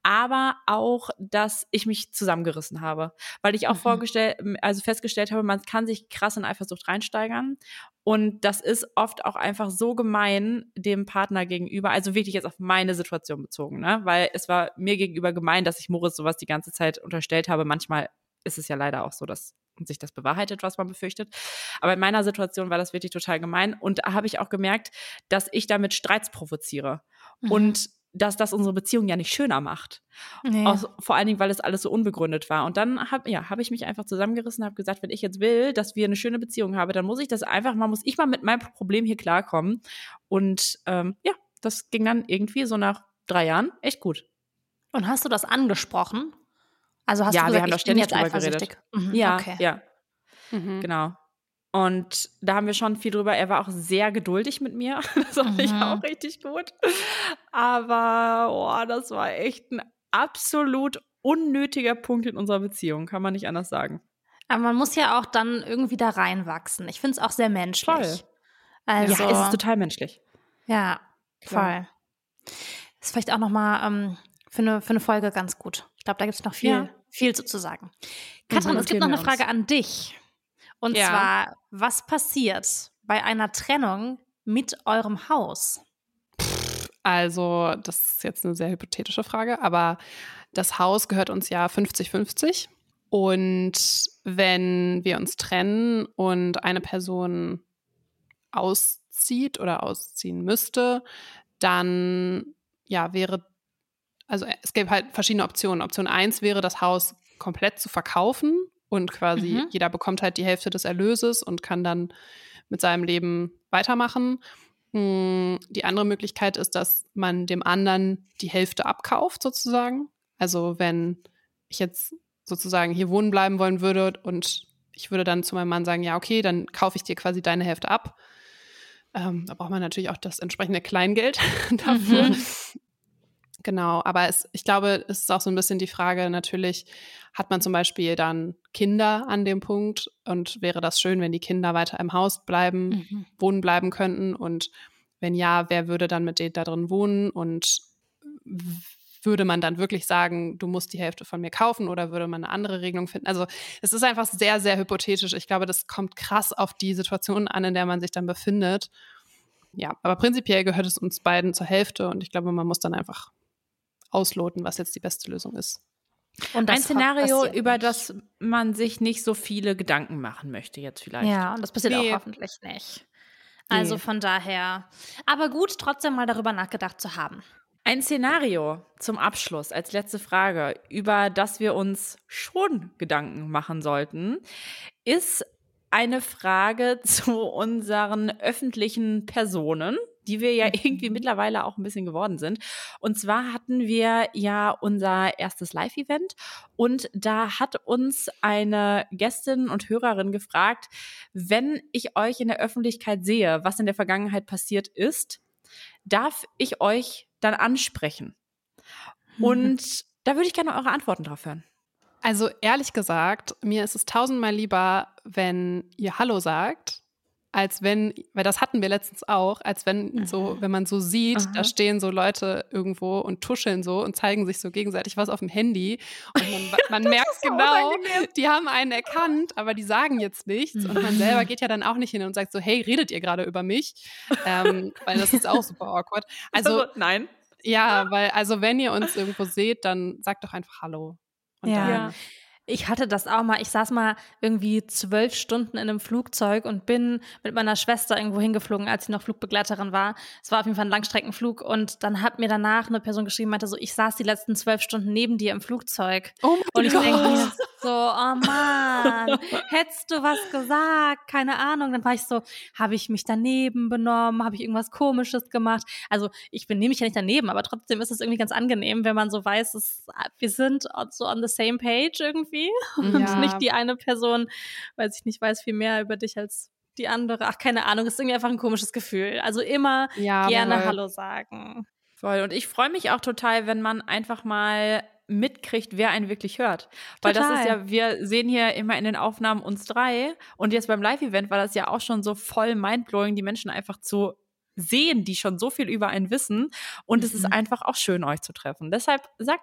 aber auch, dass ich mich zusammengerissen habe, weil ich auch mhm. vorgestellt, also festgestellt habe, man kann sich krass in Eifersucht reinsteigern und das ist oft auch einfach so gemein dem Partner gegenüber, also wirklich jetzt auf meine Situation bezogen, ne? Weil es war mir gegenüber gemein, dass ich Moritz sowas die ganze Zeit unterstellt habe. Manchmal ist es ja leider auch so, dass sich das bewahrheitet, was man befürchtet. Aber in meiner Situation war das wirklich total gemein. Und da habe ich auch gemerkt, dass ich damit Streits provoziere. Mhm. Und dass das unsere Beziehung ja nicht schöner macht. Nee. Aus, vor allen Dingen, weil es alles so unbegründet war. Und dann habe ja, hab ich mich einfach zusammengerissen, habe gesagt, wenn ich jetzt will, dass wir eine schöne Beziehung haben, dann muss ich das einfach mal, muss ich mal mit meinem Problem hier klarkommen. Und ähm, ja, das ging dann irgendwie so nach drei Jahren echt gut. Und hast du das angesprochen? Also hast ja, du gesagt, wir haben da ich bin ständig jetzt drüber geredet. Mhm, Ja, okay. ja, Mhm. genau. Und da haben wir schon viel drüber. Er war auch sehr geduldig mit mir. [laughs] Das fand ich Mhm. auch richtig gut. Aber oh, das war echt ein absolut unnötiger Punkt in unserer Beziehung, kann man nicht anders sagen. Aber man muss ja auch dann irgendwie da reinwachsen. Ich finde es auch sehr menschlich. Voll. Also, ja, es ist total menschlich. ja, voll. Ist vielleicht auch nochmal ähm, für, eine, für eine Folge ganz gut. Ich glaube, da gibt es noch viel, Ja. viel zu, zu sagen. Katrin, Mhm, es gibt noch eine. Frage an dich. Und Ja. zwar, was passiert bei einer Trennung mit eurem Haus? Also, das ist jetzt eine sehr hypothetische Frage, aber das Haus gehört uns ja 50-50. Und wenn wir uns trennen und eine Person auszieht oder ausziehen müsste, dann ja, wäre, also es gäbe halt verschiedene Optionen. Option 1 wäre, das Haus komplett zu verkaufen und quasi Mhm. jeder bekommt halt die Hälfte des Erlöses und kann dann mit seinem Leben weitermachen. Hm, Die andere Möglichkeit ist, dass man dem anderen die Hälfte abkauft, sozusagen. Also wenn ich jetzt sozusagen hier wohnen bleiben wollen würde und ich würde dann zu meinem Mann sagen, ja, okay, dann kaufe ich dir quasi deine Hälfte ab. Ähm, da braucht man natürlich auch das entsprechende Kleingeld [laughs] dafür. Mhm. Genau, aber es, ich glaube, es ist auch so ein bisschen die Frage, natürlich hat man zum Beispiel dann Kinder an dem Punkt und wäre das schön, wenn die Kinder weiter im Haus bleiben, Mhm. wohnen bleiben könnten und wenn ja, wer würde dann mit denen da drin wohnen und würde man dann wirklich sagen, du musst die Hälfte von mir kaufen oder würde man eine andere Regelung finden? Also es ist einfach sehr, sehr hypothetisch. Ich glaube, das kommt krass auf die Situation an, in der man sich dann befindet. Ja, aber prinzipiell gehört es uns beiden zur Hälfte und ich glaube, man muss dann einfach ausloten, was jetzt die beste Lösung ist. Und Ein Szenario, über das man sich nicht so viele Gedanken machen möchte jetzt vielleicht. Ja, und das passiert Nee. auch hoffentlich nicht. Also Nee. von daher. Aber gut, trotzdem mal darüber nachgedacht zu haben. Ein Szenario zum Abschluss als letzte Frage, über das wir uns schon Gedanken machen sollten, ist eine Frage [laughs] zu unseren öffentlichen Personen, die wir ja irgendwie mittlerweile auch ein bisschen geworden sind. Und zwar hatten wir ja unser erstes Live-Event und da hat uns eine Gästin und Hörerin gefragt, wenn ich euch in der Öffentlichkeit sehe, was in der Vergangenheit passiert ist, darf ich euch dann ansprechen? Und [laughs] da würde ich gerne eure Antworten drauf hören. Also ehrlich gesagt, mir ist es tausendmal lieber, wenn ihr Hallo sagt, als wenn, weil das hatten wir letztens auch, als wenn so, wenn man so sieht, Aha. da stehen so Leute irgendwo und tuscheln so und zeigen sich so gegenseitig was auf dem Handy und man, man [laughs] merkt genau, die haben einen erkannt, aber die sagen jetzt nichts und man selber geht ja dann auch nicht hin und sagt so, hey, redet ihr gerade über mich? Ähm, weil das ist auch super awkward. Also nein. ja, weil also wenn ihr uns irgendwo seht, dann sagt doch einfach Hallo. Und Ja. dann, Ich hatte das auch mal. Ich saß mal irgendwie zwölf Stunden in einem Flugzeug und bin mit meiner Schwester irgendwo hingeflogen, als sie noch Flugbegleiterin war. Es war auf jeden Fall ein Langstreckenflug und dann hat mir danach eine Person geschrieben, meinte so, ich saß die letzten zwölf Stunden neben dir im Flugzeug. Oh Und mein ich denke mir Gott. So, oh Mann, hättest du was gesagt? Keine Ahnung. Dann war ich so, habe ich mich daneben benommen? Habe ich irgendwas Komisches gemacht? Also ich benehme mich ja nicht daneben, aber trotzdem ist es irgendwie ganz angenehm, wenn man so weiß, dass wir sind so on the same page irgendwie [laughs] und Ja. nicht die eine Person, weiß ich nicht, weiß viel mehr über dich als die andere. Ach, keine Ahnung, ist irgendwie einfach ein komisches Gefühl. Also immer Ja, gerne voll. Hallo sagen. Voll. Und ich freue mich auch total, wenn man einfach mal mitkriegt, wer einen wirklich hört. Weil das ist Total. ja, wir sehen hier immer in den Aufnahmen uns drei und jetzt beim Live-Event war das ja auch schon so voll mindblowing, die Menschen einfach zu sehen, die schon so viel über einen wissen. Und es ist Mhm. einfach auch schön, euch zu treffen. Deshalb sagt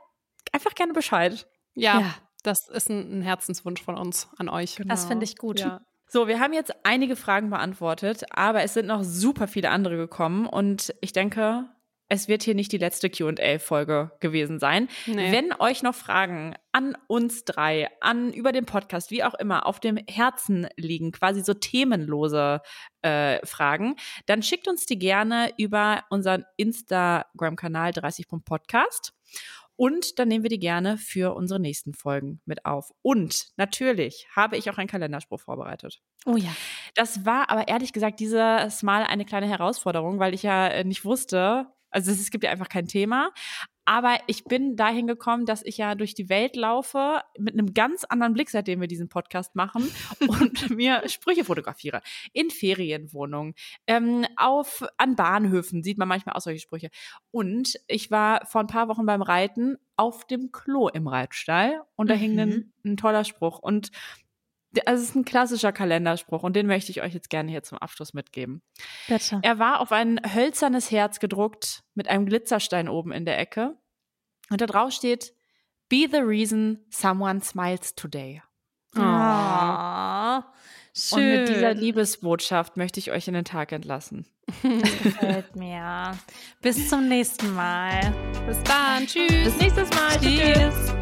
einfach gerne Bescheid. Ja, Ja. das ist ein, ein Herzenswunsch von uns an euch. Das finde ich gut. Ja. So, wir haben jetzt einige Fragen beantwortet, aber es sind noch super viele andere gekommen und ich denke, es wird hier nicht die letzte QA-Folge gewesen sein. Nee. Wenn euch noch Fragen an uns drei, an über den Podcast, wie auch immer, auf dem Herzen liegen, quasi so themenlose äh, Fragen, dann schickt uns die gerne über unseren Instagram-Kanal 30.podcast. Und dann nehmen wir die gerne für unsere nächsten Folgen mit auf. Und natürlich habe ich auch einen Kalenderspruch vorbereitet. Oh ja. Das war aber ehrlich gesagt dieses Mal eine kleine Herausforderung, weil ich ja äh, nicht wusste, also es gibt ja einfach kein Thema, Aber ich bin dahin gekommen, dass ich ja durch die Welt laufe mit einem ganz anderen Blick, seitdem wir diesen Podcast machen [laughs] und mir Sprüche fotografiere. In Ferienwohnungen, ähm, auf, an Bahnhöfen sieht man manchmal auch solche Sprüche. Und ich war vor ein paar Wochen beim Reiten auf dem Klo im Reitstall und da mhm. hing ein, mhm. ein toller Spruch. Und also es ist ein klassischer Kalenderspruch und den möchte ich euch jetzt gerne hier zum Abschluss mitgeben. Bitte. Er war auf ein hölzernes Herz gedruckt mit einem Glitzerstein oben in der Ecke. Und da drauf steht, Be the reason someone smiles today. Oh, schön. Und mit dieser Liebesbotschaft möchte ich euch in den Tag entlassen. Das gefällt mir. Bis zum nächsten Mal. Bis dann. Tschüss. Bis nächstes Mal. Tschüss. Tschüss.